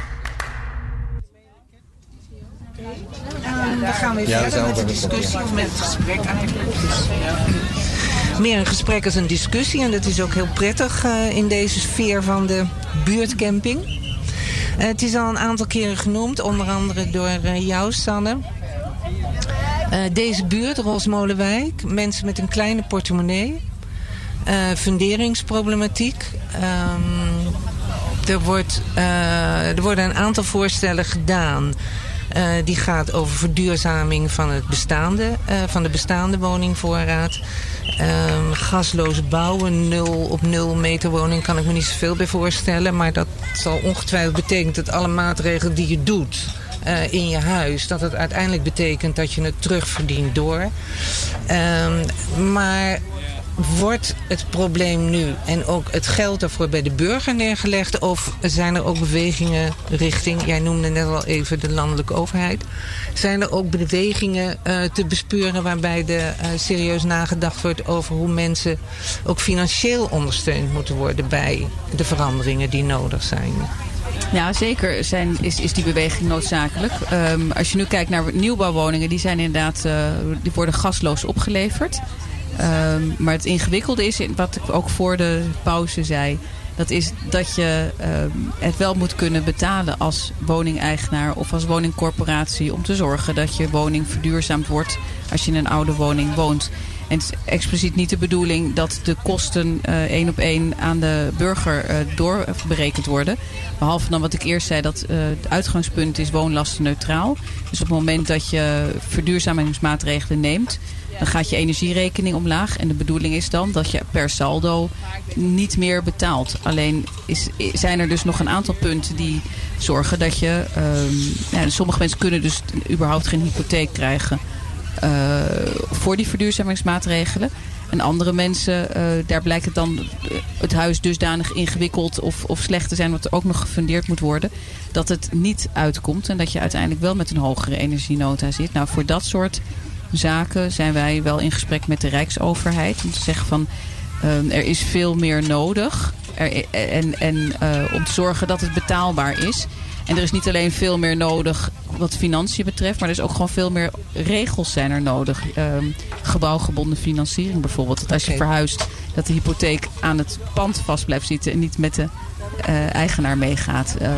En dan gaan we Ja, we verder met de discussie, of met het gesprek eigenlijk. Dus, ja. Meer een gesprek als een discussie. En dat is ook heel prettig eh, in deze sfeer van de buurtcamping. Eh, het is al een aantal keren genoemd, onder andere door eh, jou, Sanne. Eh, deze buurt, Rosmolenwijk, mensen met een kleine portemonnee. funderingsproblematiek. Ehm, er, wordt, er worden een aantal voorstellen gedaan. Eh, die gaat over verduurzaming van, het bestaande, eh, van de bestaande woningvoorraad. Ehm, gasloos bouwen, nul op nul meter woning, kan ik me niet zoveel bij voorstellen. Maar dat zal ongetwijfeld betekenen dat alle maatregelen die je doet eh, in je huis, dat het uiteindelijk betekent dat je het terugverdient door. Ehm, maar wordt het probleem nu en ook het geld daarvoor bij de burger neergelegd? Of zijn er ook bewegingen richting, jij noemde net al even de landelijke overheid. Zijn er ook bewegingen eh, te bespeuren waarbij er eh, serieus nagedacht wordt over hoe mensen ook financieel ondersteund moeten worden bij de veranderingen die nodig zijn? Ja, zeker zijn, is, is die beweging noodzakelijk. Ehm, als je nu kijkt naar nieuwbouwwoningen, die zijn inderdaad, eh, die worden gasloos opgeleverd. Ehm, maar het ingewikkelde is, wat ik ook voor de pauze zei, dat is dat je ehm, het wel moet kunnen betalen als woningeigenaar of als woningcorporatie om te zorgen dat je woning verduurzaamd wordt als je in een oude woning woont. En het is expliciet niet de bedoeling dat de kosten eh, één op één aan de burger eh, doorberekend worden. Behalve dan wat ik eerst zei, dat eh, het uitgangspunt is woonlastenneutraal. Dus op het moment dat je verduurzamingsmaatregelen neemt, dan gaat je energierekening omlaag. En de bedoeling is dan dat je per saldo niet meer betaalt. Alleen is, zijn er dus nog een aantal punten die zorgen dat je... ehm, ja, sommige mensen kunnen dus überhaupt geen hypotheek krijgen eh, voor die verduurzamingsmaatregelen. En andere mensen, eh, daar blijkt het dan eh, het huis dusdanig ingewikkeld of, of slecht te zijn, wat er ook nog gefundeerd moet worden, dat het niet uitkomt en dat je uiteindelijk wel met een hogere energienota zit. Nou, voor dat soort zaken zijn wij wel in gesprek met de Rijksoverheid om te zeggen van ehm, er is veel meer nodig er, en, en eh, om te zorgen dat het betaalbaar is. En er is niet alleen veel meer nodig wat financiën betreft, maar er is ook gewoon veel meer regels zijn er nodig. Ehm, gebouwgebonden financiering bijvoorbeeld. Dat als je verhuist, dat de hypotheek aan het pand vast blijft zitten en niet met de eh, eigenaar meegaat. Eh,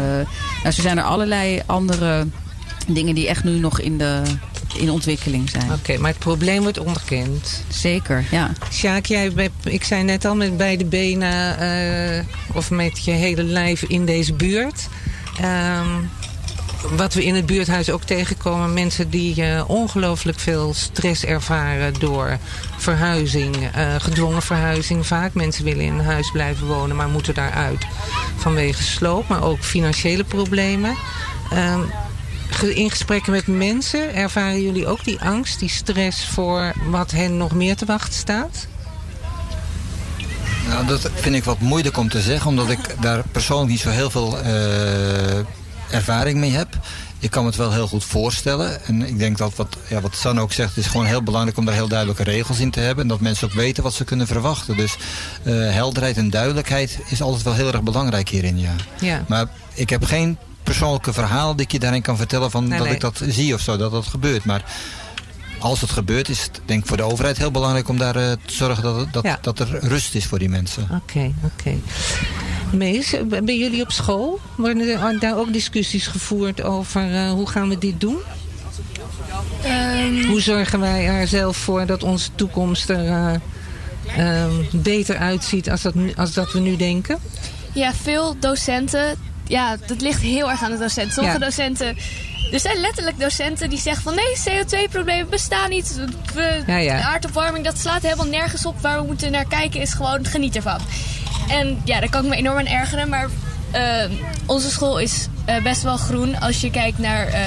nou, zo zijn er allerlei andere dingen die echt nu nog in, de, in ontwikkeling zijn. Oké, maar het probleem wordt onderkend. Zeker, ja. Sjaak, jij, ik zei net al met beide benen eh, of met je hele lijf in deze buurt. Ehm, wat we in het buurthuis ook tegenkomen. Mensen die uh, ongelooflijk veel stress ervaren door verhuizing. Uh, gedwongen verhuizing vaak. Mensen willen in een huis blijven wonen, maar moeten daaruit vanwege sloop. Maar ook financiële problemen. Uh, in gesprekken met mensen ervaren jullie ook die angst, die stress voor wat hen nog meer te wachten staat? Nou, dat vind ik wat moeilijk om te zeggen, omdat ik daar persoonlijk niet zo heel veel uh, ervaring mee heb. Ik kan me het wel heel goed voorstellen. En ik denk dat wat, ja, wat San ook zegt, het is gewoon heel belangrijk om daar heel duidelijke regels in te hebben. En dat mensen ook weten wat ze kunnen verwachten. Dus uh, helderheid en duidelijkheid is altijd wel heel erg belangrijk hierin, ja. ja. Maar ik heb geen persoonlijke verhaal dat ik je daarin kan vertellen van Nee, dat nee. ik dat zie of zo, dat dat gebeurt. Maar als het gebeurt is het denk ik voor de overheid heel belangrijk om daar eh, te zorgen dat, dat, Ja. dat er rust is voor die mensen. Oké, oké. Mees, bij jullie op school worden er daar ook discussies gevoerd over eh, hoe gaan we dit doen? Ehm, Hoe zorgen wij er zelf voor dat onze toekomst er eh, ehm, beter uitziet als dat, nu- als dat we nu denken? Ja, veel docenten. Ja, dat ligt heel erg aan de docent. Sommige Ja. docenten. Er zijn letterlijk docenten die zeggen van nee, CO2-problemen bestaan niet. We, Ja, ja. De aardopwarming, dat slaat helemaal nergens op. Waar we moeten naar kijken is gewoon geniet ervan. En ja, daar kan ik me enorm aan ergeren. Maar eh, onze school is eh, best wel groen als je kijkt naar eh,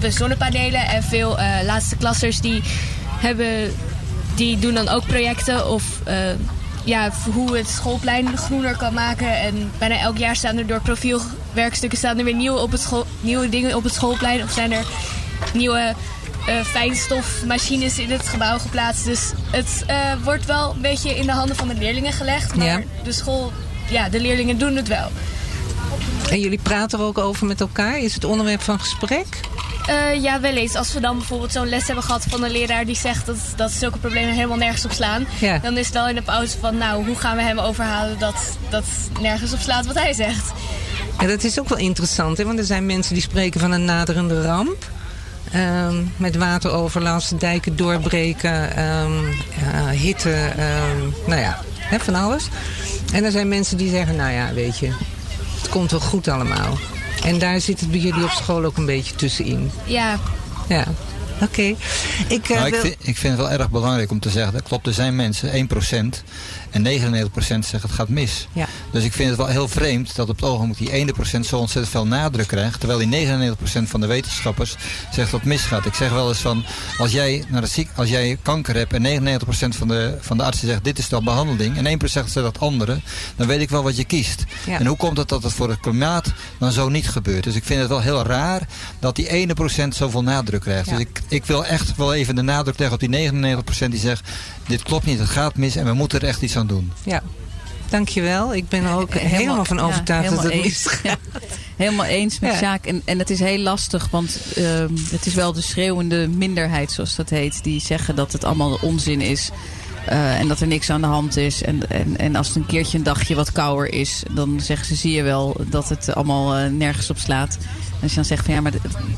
de zonnepanelen. En veel eh, laatste klassers die hebben die doen dan ook projecten of ja, hoe het schoolplein groener kan maken. En bijna elk jaar staan er door profielwerkstukken staan er weer nieuwe, op het school, nieuwe dingen op het schoolplein. Of zijn er nieuwe eh, fijnstofmachines in het gebouw geplaatst. Dus het eh, wordt wel een beetje in de handen van de leerlingen gelegd. Maar Ja. de school, ja, de leerlingen doen het wel. En jullie praten er ook over met elkaar? Is het onderwerp van gesprek? Eh, ja, wel eens. Als we dan bijvoorbeeld zo'n les hebben gehad van een leraar die zegt dat, dat zulke problemen helemaal nergens op slaan. Ja. Dan is het wel in de pauze van, nou, hoe gaan we hem overhalen dat dat nergens op slaat wat hij zegt. Ja, dat is ook wel interessant, hè? want er zijn mensen die spreken van een naderende ramp. Ehm, met wateroverlast, dijken doorbreken, ehm, ja, hitte, ehm, nou ja, hè, van alles. En er zijn mensen die zeggen, nou ja, weet je, het komt wel goed allemaal. En daar zit het bij jullie op school ook een beetje tussenin. Ja, Ja, oké. Ik, eh, Nou, ik, vind, ik vind het wel erg belangrijk om te zeggen, dat klopt, er zijn mensen, 1% en 99% zeggen het gaat mis. Ja. Dus ik vind het wel heel vreemd dat op het ogenblik die 1% zo ontzettend veel nadruk krijgt, terwijl die 99% van de wetenschappers zegt dat het misgaat. Ik zeg wel eens van, als jij, naar het ziek, als jij kanker hebt en 99% van de, van de artsen zegt dit is de behandeling en 1% zegt dat andere, dan weet ik wel wat je kiest. Ja. En hoe komt het dat het voor het klimaat dan zo niet gebeurt? Dus ik vind het wel heel raar dat die 1% zoveel nadruk krijgt. Ja. Dus ik, ik wil echt wel even de nadruk leggen op die 99% die zegt dit klopt niet, het gaat mis en we moeten er echt iets aan doen. Ja, dankjewel. Ik ben er ook helemaal, van ja, overtuigd dat het helemaal eens. misgaat. Ja, helemaal eens met Ja. Sjaak. En, en het is heel lastig, want ehm, het is wel de schreeuwende minderheid, zoals dat heet. Die zeggen dat het allemaal onzin is. eh, en dat er niks aan de hand is. En, en, en als het een keertje een dagje wat kouder is, dan zeggen ze: zie je wel dat het allemaal eh, nergens op slaat. Als je dan zegt van ja, maar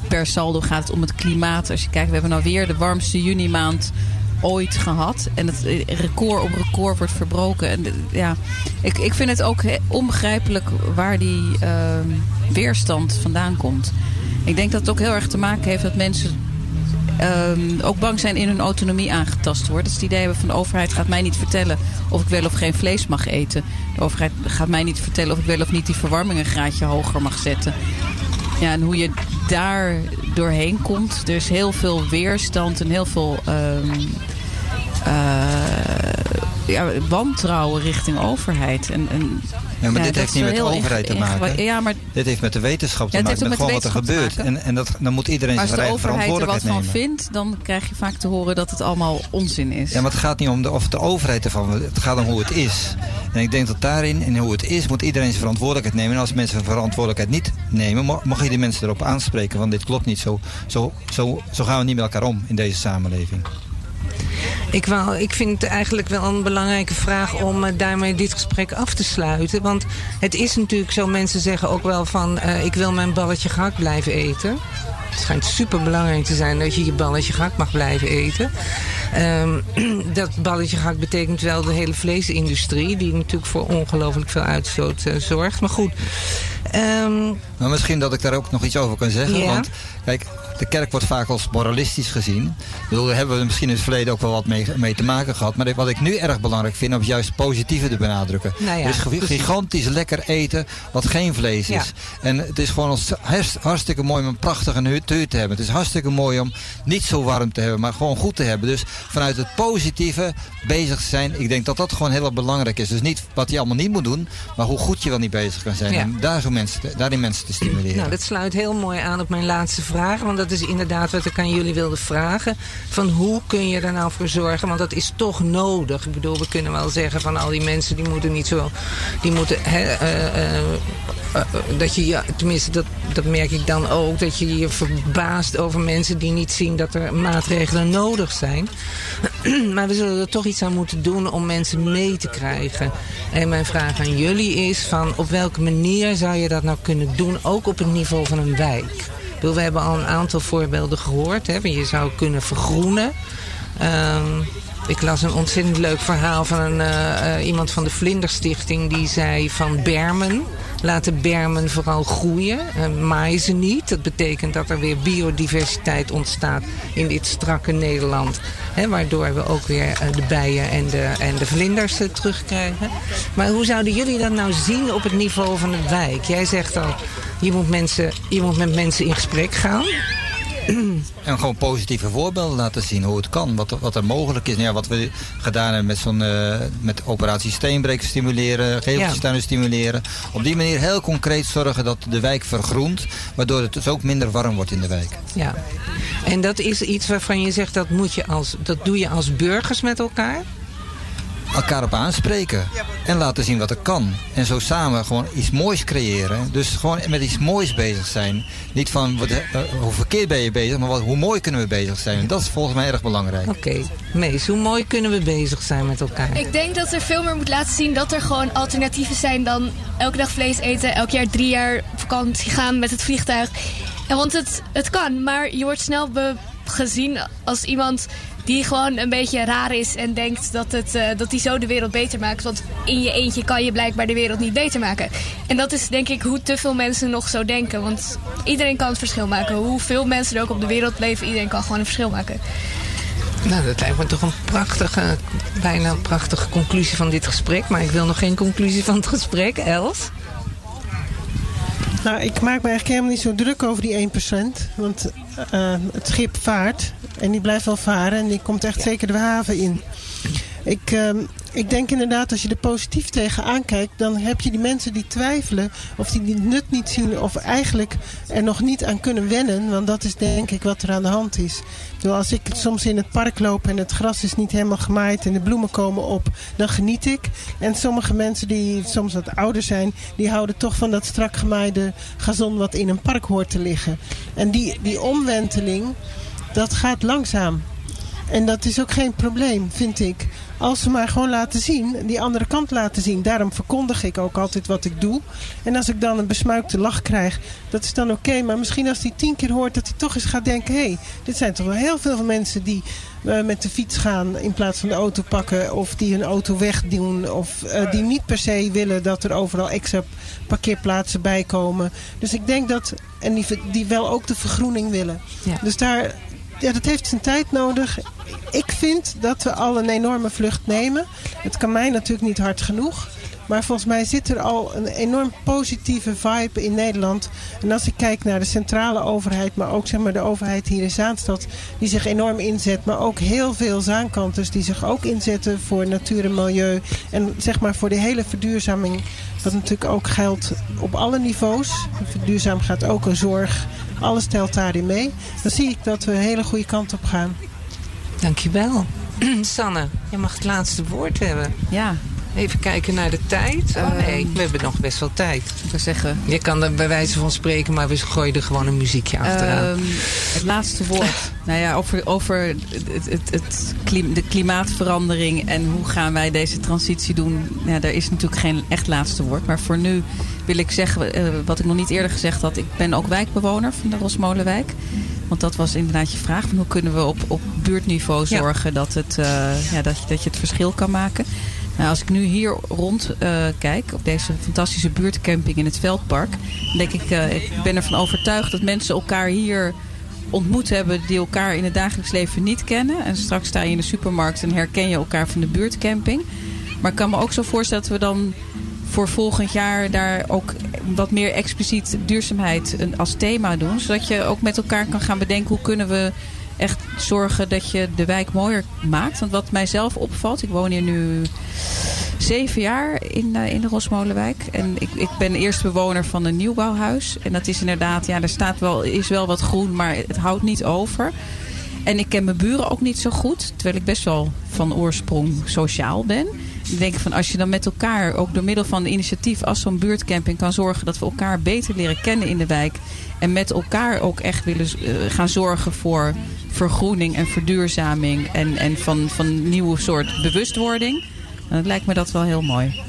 per saldo gaat het om het klimaat. Als je kijkt, we hebben nou weer de warmste juni-maand ooit gehad. En het eh, record op record wordt verbroken. En de- ja, ik, ik vind het ook onbegrijpelijk waar die ehm, weerstand vandaan komt. Ik denk dat het ook heel erg te maken heeft dat mensen ehm, ook bang zijn in hun autonomie aangetast worden. Dat ze het idee hebben van de overheid gaat mij niet vertellen of ik wel of geen vlees mag eten. De overheid gaat mij niet vertellen of ik wel of niet die verwarming een graadje hoger mag zetten. Ja, en hoe je daar doorheen komt. Er is heel veel weerstand en heel veel ehm, eh, ja, wantrouwen richting overheid. En, en, Ja, maar dit heeft niet met de overheid te maken. Ja, maar Dit heeft met de wetenschap te Ja, maken, met gewoon wat er de gebeurt. En, en dat, dan moet iedereen Maar als zijn de eigen overheid er wat verantwoordelijkheid van nemen. vindt, dan krijg je vaak te horen dat het allemaal onzin is. Ja, maar het gaat niet om de, of de overheid ervan. Het gaat om hoe het is. En ik denk dat daarin, en hoe het is, moet iedereen zijn verantwoordelijkheid nemen. En als mensen hun verantwoordelijkheid niet nemen, mag je die mensen erop aanspreken. Want dit klopt niet. Zo, zo, zo, zo gaan we niet met elkaar om in deze samenleving. Ik, wou, ik vind het eigenlijk wel een belangrijke vraag om eh, daarmee dit gesprek af te sluiten. Want het is natuurlijk zo, mensen zeggen ook wel van... eh, ik wil mijn balletje gehakt blijven eten. Het schijnt super belangrijk te zijn dat je je balletje gehakt mag blijven eten. Ehm, dat balletje gehakt betekent wel de hele vleesindustrie... die natuurlijk voor ongelooflijk veel uitstoot eh, zorgt. Maar goed, Ehm, Maar misschien dat ik daar ook nog iets over kan zeggen. Want kijk, de kerk wordt vaak als moralistisch gezien. Ik bedoel, daar hebben we misschien in het verleden ook wel wat mee, mee te maken gehad. Maar wat ik nu erg belangrijk vind, om juist positieve te benadrukken. Nou ja, er is gigantisch lekker eten wat geen vlees is. En het is gewoon hartstikke mooi om een prachtige natuur te hebben. Het is hartstikke mooi om niet zo warm te hebben, maar gewoon goed te hebben. Dus vanuit het positieve bezig te zijn. Ik denk dat dat gewoon heel erg belangrijk is. Dus niet wat je allemaal niet moet doen, maar hoe goed je wel niet bezig kan zijn. Ja. En daar zo mensen, daarin mensen te stimuleren. Nou, dat sluit heel mooi aan op mijn laatste vraag. Want dat is inderdaad wat ik aan jullie wilde vragen. Van hoe kun je er nou voor zorgen? Want dat is toch nodig. Ik bedoel, we kunnen wel zeggen van al die mensen die moeten niet zo... Die moeten... Eh, eh, eh, dat je, ja, tenminste, dat, dat merk ik dan ook. Dat je je verbaast over mensen die niet zien dat er maatregelen nodig zijn. maar we zullen er toch iets aan moeten doen om mensen mee te krijgen. En mijn vraag aan jullie is van op welke manier zou je dat nou kunnen doen, ook op het niveau van een wijk? We hebben al een aantal voorbeelden gehoord. Hè? Je zou kunnen vergroenen. Ehm, ik las een ontzettend leuk verhaal van een, eh, eh, iemand van de Vlinderstichting. Die zei van bermen. Laat de bermen vooral groeien. Uh, maai ze niet. Dat betekent dat er weer biodiversiteit ontstaat in dit strakke Nederland. Waardoor we ook weer eh, de bijen en de, en de vlinders eh, terugkrijgen. Maar hoe zouden jullie dat nou zien op het niveau van een wijk? Jij zegt al, je moet, mensen, je moet met mensen in gesprek gaan. En gewoon positieve voorbeelden laten zien hoe het kan, wat, er- wat er mogelijk is. Nou ja, wat we gedaan hebben met, zo'n, eh, met operatie Steenbreken stimuleren, geveltuinen stimuleren. Op die manier heel concreet zorgen dat de wijk vergroent, waardoor het dus ook minder warm wordt in de wijk. Ja. En dat is iets waarvan je zegt dat, moet je als, dat doe je als burgers met elkaar? Elkaar op aanspreken en laten zien wat er kan. En zo samen gewoon iets moois creëren. Dus gewoon met iets moois bezig zijn. Niet van wat, eh, hoe verkeerd ben je bezig, maar wat, hoe mooi kunnen we bezig zijn. En dat is volgens mij erg belangrijk. Oké, Mees, hoe mooi kunnen we bezig zijn met elkaar? Ik denk dat er veel meer moet laten zien dat er gewoon alternatieven zijn dan elke dag vlees eten, elk jaar drie jaar op vakantie gaan met het vliegtuig. En want het, het kan, maar je wordt snel gezien als iemand die gewoon een beetje raar is en denkt dat, het, eh, dat hij zo de wereld beter maakt. Want in je eentje kan je blijkbaar de wereld niet beter maken. En dat is denk ik hoe te veel mensen nog zo denken. Want iedereen kan het verschil maken. Hoeveel mensen er ook op de wereld leven, iedereen kan gewoon een verschil maken. Nou, dat lijkt me toch een prachtige, bijna een prachtige conclusie van dit gesprek. Maar ik wil nog geen conclusie van het gesprek. Els? Nou, ik maak me eigenlijk helemaal niet zo druk over die 1%. Want eh, het schip vaart. En die blijft wel varen. En die komt echt zeker de haven in. Ik, ehm, ik denk inderdaad, als je er positief tegenaan kijkt... dan heb je die mensen die twijfelen... of die die nut niet zien... of eigenlijk er nog niet aan kunnen wennen. Want dat is denk ik wat er aan de hand is. Ik bedoel, als ik soms in het park loop... en het gras is niet helemaal gemaaid... en de bloemen komen op, dan geniet ik. En sommige mensen die soms wat ouder zijn... die houden toch van dat strak gemaaide gazon... wat in een park hoort te liggen. En die, die omwenteling, dat gaat langzaam. En dat is ook geen probleem, vind ik. Als ze maar gewoon laten zien, die andere kant laten zien. Daarom verkondig ik ook altijd wat ik doe. En als ik dan een besmuikte lach krijg, dat is dan oké. Maar misschien als hij tien keer hoort dat hij toch eens gaat denken... hé, hey, dit zijn toch wel heel veel mensen die eh, met de fiets gaan in plaats van de auto pakken... of die hun auto wegdoen of eh, die niet per se willen dat er overal extra parkeerplaatsen bij komen. Dus ik denk dat... en die, die wel ook de vergroening willen. Ja. Dus daar, ja, dat heeft zijn tijd nodig. Ik vind dat we al een enorme vlucht nemen. Het kan mij natuurlijk niet hard genoeg. Maar volgens mij zit er al een enorm positieve vibe in Nederland. En als ik kijk naar de centrale overheid, maar ook zeg maar, de overheid hier in Zaanstad, die zich enorm inzet. Maar ook heel veel zaankanters die zich ook inzetten voor natuur en milieu. En zeg maar voor de hele verduurzaming. Wat natuurlijk ook geldt op alle niveaus. Verduurzaam gaat ook een zorg. Alles telt daarin mee. Dan zie ik dat we een hele goede kant op gaan. Dankjewel. Sanne, je mag het laatste woord hebben. Ja. Even kijken naar de tijd. Oh nee, we hebben nog best wel tijd. Ik zeggen... Je kan er bij wijze van spreken, maar we gooien er gewoon een muziekje achteraan. Ehm, het laatste woord. nou ja, over, over het, het, het, klim- de klimaatverandering en hoe gaan wij deze transitie doen. Ja, daar is natuurlijk geen echt laatste woord. Maar voor nu wil ik zeggen, eh, wat ik nog niet eerder gezegd had. Ik ben ook wijkbewoner van de Rosmolenwijk. Want dat was inderdaad je vraag. Van hoe kunnen we op, op buurtniveau Ja. zorgen dat, het, eh, ja, dat, je, dat je het verschil kan maken. Nou, als ik nu hier rond uh, kijk, op deze fantastische buurtcamping in het Veldpark, denk ik, uh, ik ben ervan overtuigd dat mensen elkaar hier ontmoet hebben die elkaar in het dagelijks leven niet kennen. En straks sta je in de supermarkt en herken je elkaar van de buurtcamping. Maar ik kan me ook zo voorstellen dat we dan voor volgend jaar daar ook wat meer expliciet duurzaamheid als thema doen. Zodat je ook met elkaar kan gaan bedenken hoe kunnen we echt zorgen dat je de wijk mooier maakt. Want wat mij zelf opvalt, ik woon hier nu zeven jaar in, uh, in de Rosmolenwijk. En ik, ik ben eerste bewoner van een nieuwbouwhuis. En dat is inderdaad, ja, er staat wel, is wel wat groen, maar het houdt niet over. En ik ken mijn buren ook niet zo goed. Terwijl ik best wel van oorsprong sociaal ben. Denk van als je dan met elkaar, ook door middel van een initiatief als zo'n buurtcamping kan zorgen dat we elkaar beter leren kennen in de wijk. En met elkaar ook echt willen uh, gaan zorgen voor vergroening en verduurzaming. En, en van, van nieuwe soort bewustwording. Dan lijkt me dat wel heel mooi.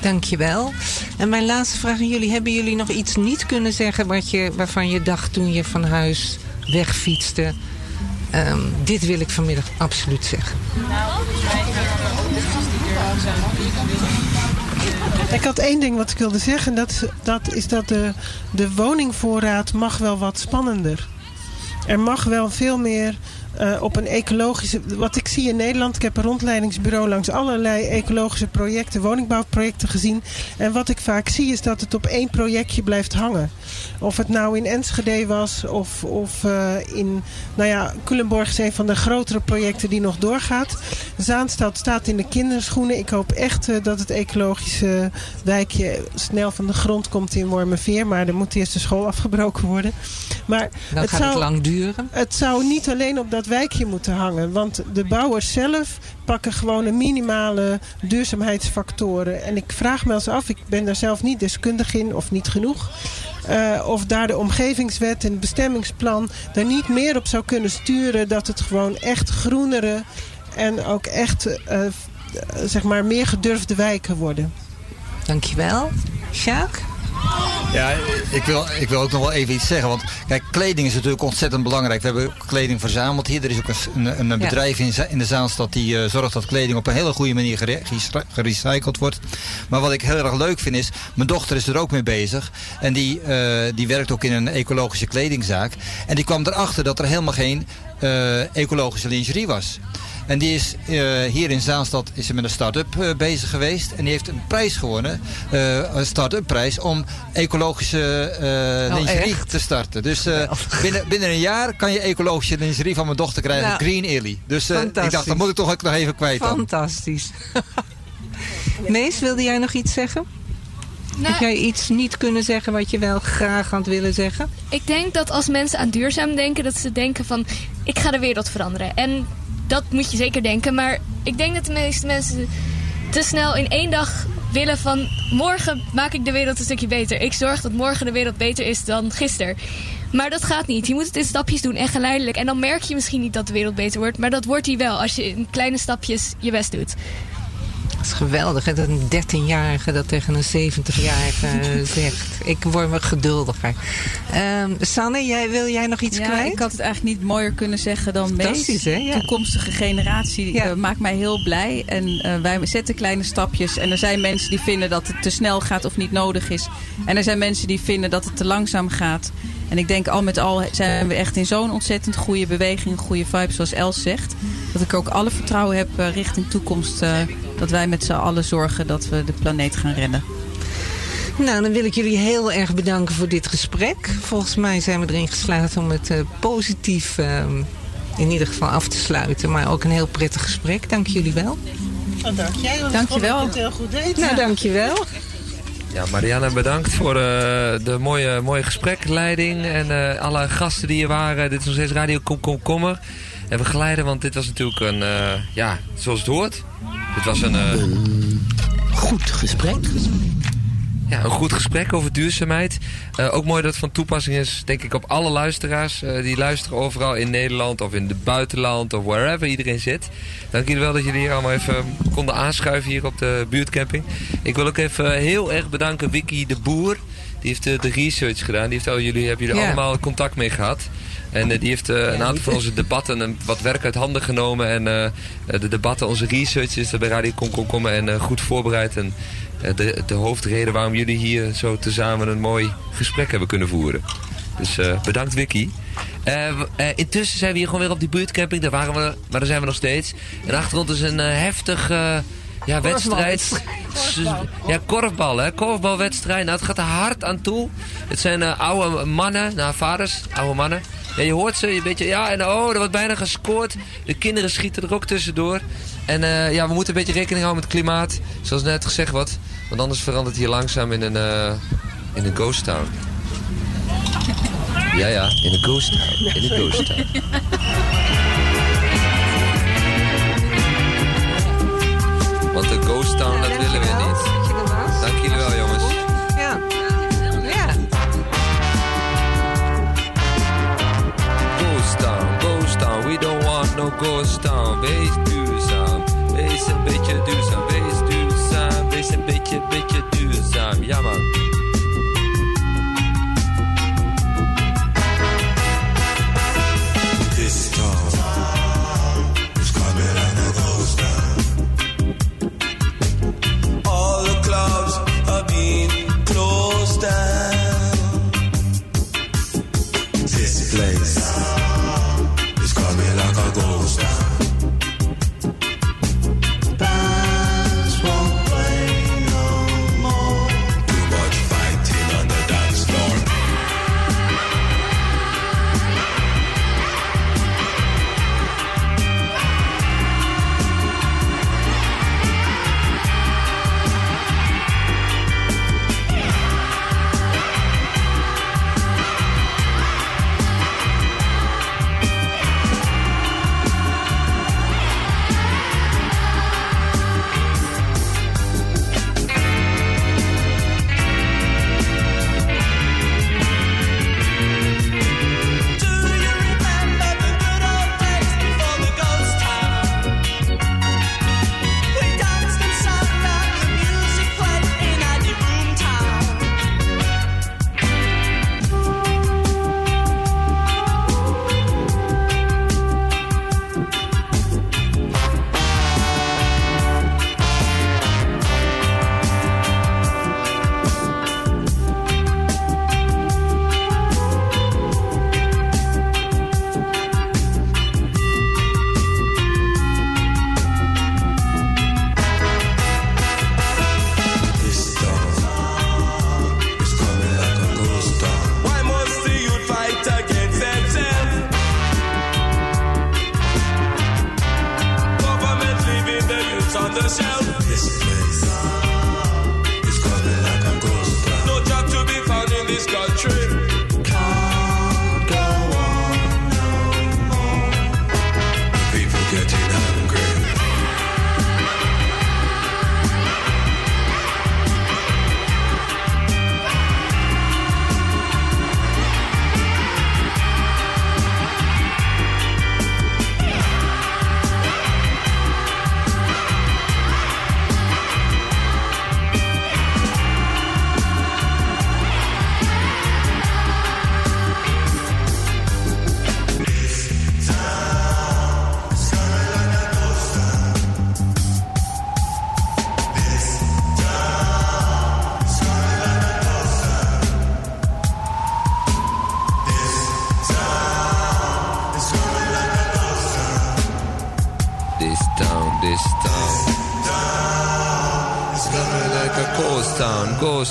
Dankjewel. En mijn laatste vraag aan jullie. Hebben jullie nog iets niet kunnen zeggen wat je, waarvan je dacht toen je van huis wegfietste? Um, dit wil ik vanmiddag absoluut zeggen. Ik had één ding wat ik wilde zeggen. Dat, dat is dat de, de woningvoorraad mag wel wat spannender. Er mag wel veel meer uh, op een ecologische... Wat ik zie in Nederland, ik heb een rondleidingsbureau langs allerlei ecologische projecten, woningbouwprojecten gezien. En wat ik vaak zie is dat het op één projectje blijft hangen. Of het nou in Enschede was of, of uh, in... Nou ja, Culemborg is een van de grotere projecten die nog doorgaat. Zaanstad staat in de kinderschoenen. Ik hoop echt uh, dat het ecologische wijkje snel van de grond komt in Wormerveer. Maar er moet eerst de school afgebroken worden. Maar het gaat zou, het lang duren. Het zou niet alleen op dat wijkje moeten hangen. Want de bouwers zelf pakken gewoon een minimale duurzaamheidsfactoren. En ik vraag me eens af, ik ben daar zelf niet deskundig in of niet genoeg. Uh, of daar de omgevingswet en het bestemmingsplan daar niet meer op zou kunnen sturen. Dat het gewoon echt groenere en ook echt uh, zeg maar meer gedurfde wijken worden. Dankjewel. Sjaak? Ja, ik wil, ik wil ook nog wel even iets zeggen. Want kijk, kleding is natuurlijk ontzettend belangrijk. We hebben kleding verzameld hier. Er is ook een, een, bedrijf in, in de Zaanstad die uh, zorgt dat kleding op een hele goede manier gere, gerecycled wordt. Maar wat ik heel erg leuk vind is, mijn dochter is er ook mee bezig. En die, uh, die werkt ook in een ecologische kledingzaak. En die kwam erachter dat er helemaal geen uh, ecologische lingerie was. En die is uh, hier in Zaanstad is met een start-up uh, bezig geweest. En die heeft een prijs gewonnen. Uh, een start-up prijs om ecologische oh, lingerie echt? te starten. Dus binnen, binnen een jaar kan je ecologische lingerie van mijn dochter krijgen. Nou, Green Illy. Dus ik dacht, dat moet ik toch ook nog even kwijt dan. Fantastisch. Mees, wilde jij nog iets zeggen? Nou, Heb jij iets niet kunnen zeggen wat je wel graag had willen zeggen? Ik denk dat als mensen aan duurzaam denken, dat ze denken van ik ga de wereld veranderen. En dat moet je zeker denken. Maar ik denk dat de meeste mensen te snel in één dag willen van... morgen maak ik de wereld een stukje beter. Ik zorg dat morgen de wereld beter is dan gisteren. Maar dat gaat niet. Je moet het in stapjes doen en geleidelijk. En dan merk je misschien niet dat de wereld beter wordt. Maar dat wordt die wel als je in kleine stapjes je best doet. Dat is geweldig, hè? dat een 13-jarige dat tegen een 70-jarige zegt. Ik word me geduldiger. Um, Sanne, jij, wil jij nog iets ja, kwijt? ik had het eigenlijk niet mooier kunnen zeggen dan Fantastisch, hè? Ja. Toekomstige generatie ja. uh, maakt mij heel blij. En uh, wij zetten kleine stapjes. En er zijn mensen die vinden dat het te snel gaat of niet nodig is. En er zijn mensen die vinden dat het te langzaam gaat. En ik denk al met al zijn we echt in zo'n ontzettend goede beweging, een goede vibe zoals Els zegt. Dat ik ook alle vertrouwen heb uh, richting toekomst. Uh, dat wij met z'n allen zorgen dat we de planeet gaan redden. Nou, dan wil ik jullie heel erg bedanken voor dit gesprek. Volgens mij zijn we erin geslaagd om het uh, positief in ieder geval af te sluiten. Maar ook een heel prettig gesprek. Dank jullie wel. Oh, dank jij. Dank je wel. het heel goed deed. Nou, dank je wel. Ja, Marianne, bedankt voor uh, de mooie, mooie gesprekleiding en uh, alle gasten die hier waren. Dit is nog steeds Radio Kom Kom Kommer. En begeleiden, want dit was natuurlijk een, uh, ja, zoals het hoort. Dit was een... een goed gesprek. Ja, een goed gesprek over duurzaamheid. Uh, ook mooi dat het van toepassing is, denk ik, op alle luisteraars. Uh, die luisteren overal in Nederland of in het buitenland of wherever iedereen zit. Dank jullie wel dat jullie hier allemaal even konden aanschuiven hier op de buurtcamping. Ik wil ook even heel erg bedanken Vicky de Boer. Die heeft de, de research gedaan. Die heeft al, jullie, hebben jullie Ja. allemaal contact mee gehad. En eh, die heeft eh, een aantal van onze debatten een, wat werk uit handen genomen. En eh, de debatten, onze research is er bij Radio Kom en eh, goed voorbereid. En eh, de, de hoofdreden waarom jullie hier zo tezamen een mooi gesprek hebben kunnen voeren. Dus eh, bedankt Vicky. Eh, w- eh, intussen zijn we hier gewoon weer op die buurtcamping. Daar waren we, maar daar zijn we nog steeds. En achter ons is een eh, heftig eh, ja, wedstrijd. Ja, korfbal, hè. Korfbalwedstrijd. Nou, het gaat er hard aan toe. Het zijn eh, oude mannen, nou, vaders, oude mannen. Ja, je hoort ze, een beetje, ja, en oh, er wordt bijna gescoord. De kinderen schieten er ook tussendoor. En eh, ja, we moeten een beetje rekening houden met het klimaat. Zoals net gezegd wordt. Want anders verandert hier langzaam in een, eh, in een ghost town. Ja, ja, in een ghost town. In een ghost town. Want de ghost town, dat willen we niet. Dank jullie wel, jongens. We don't want no ghost town. Wees duurzaam, wees een beetje duurzaam, wees duurzaam, wees een beetje, beetje duurzaam. Ja, man.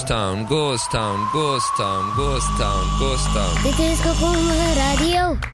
Ghost town, ghost town, ghost town, ghost town, ghost town. Dit is Radio.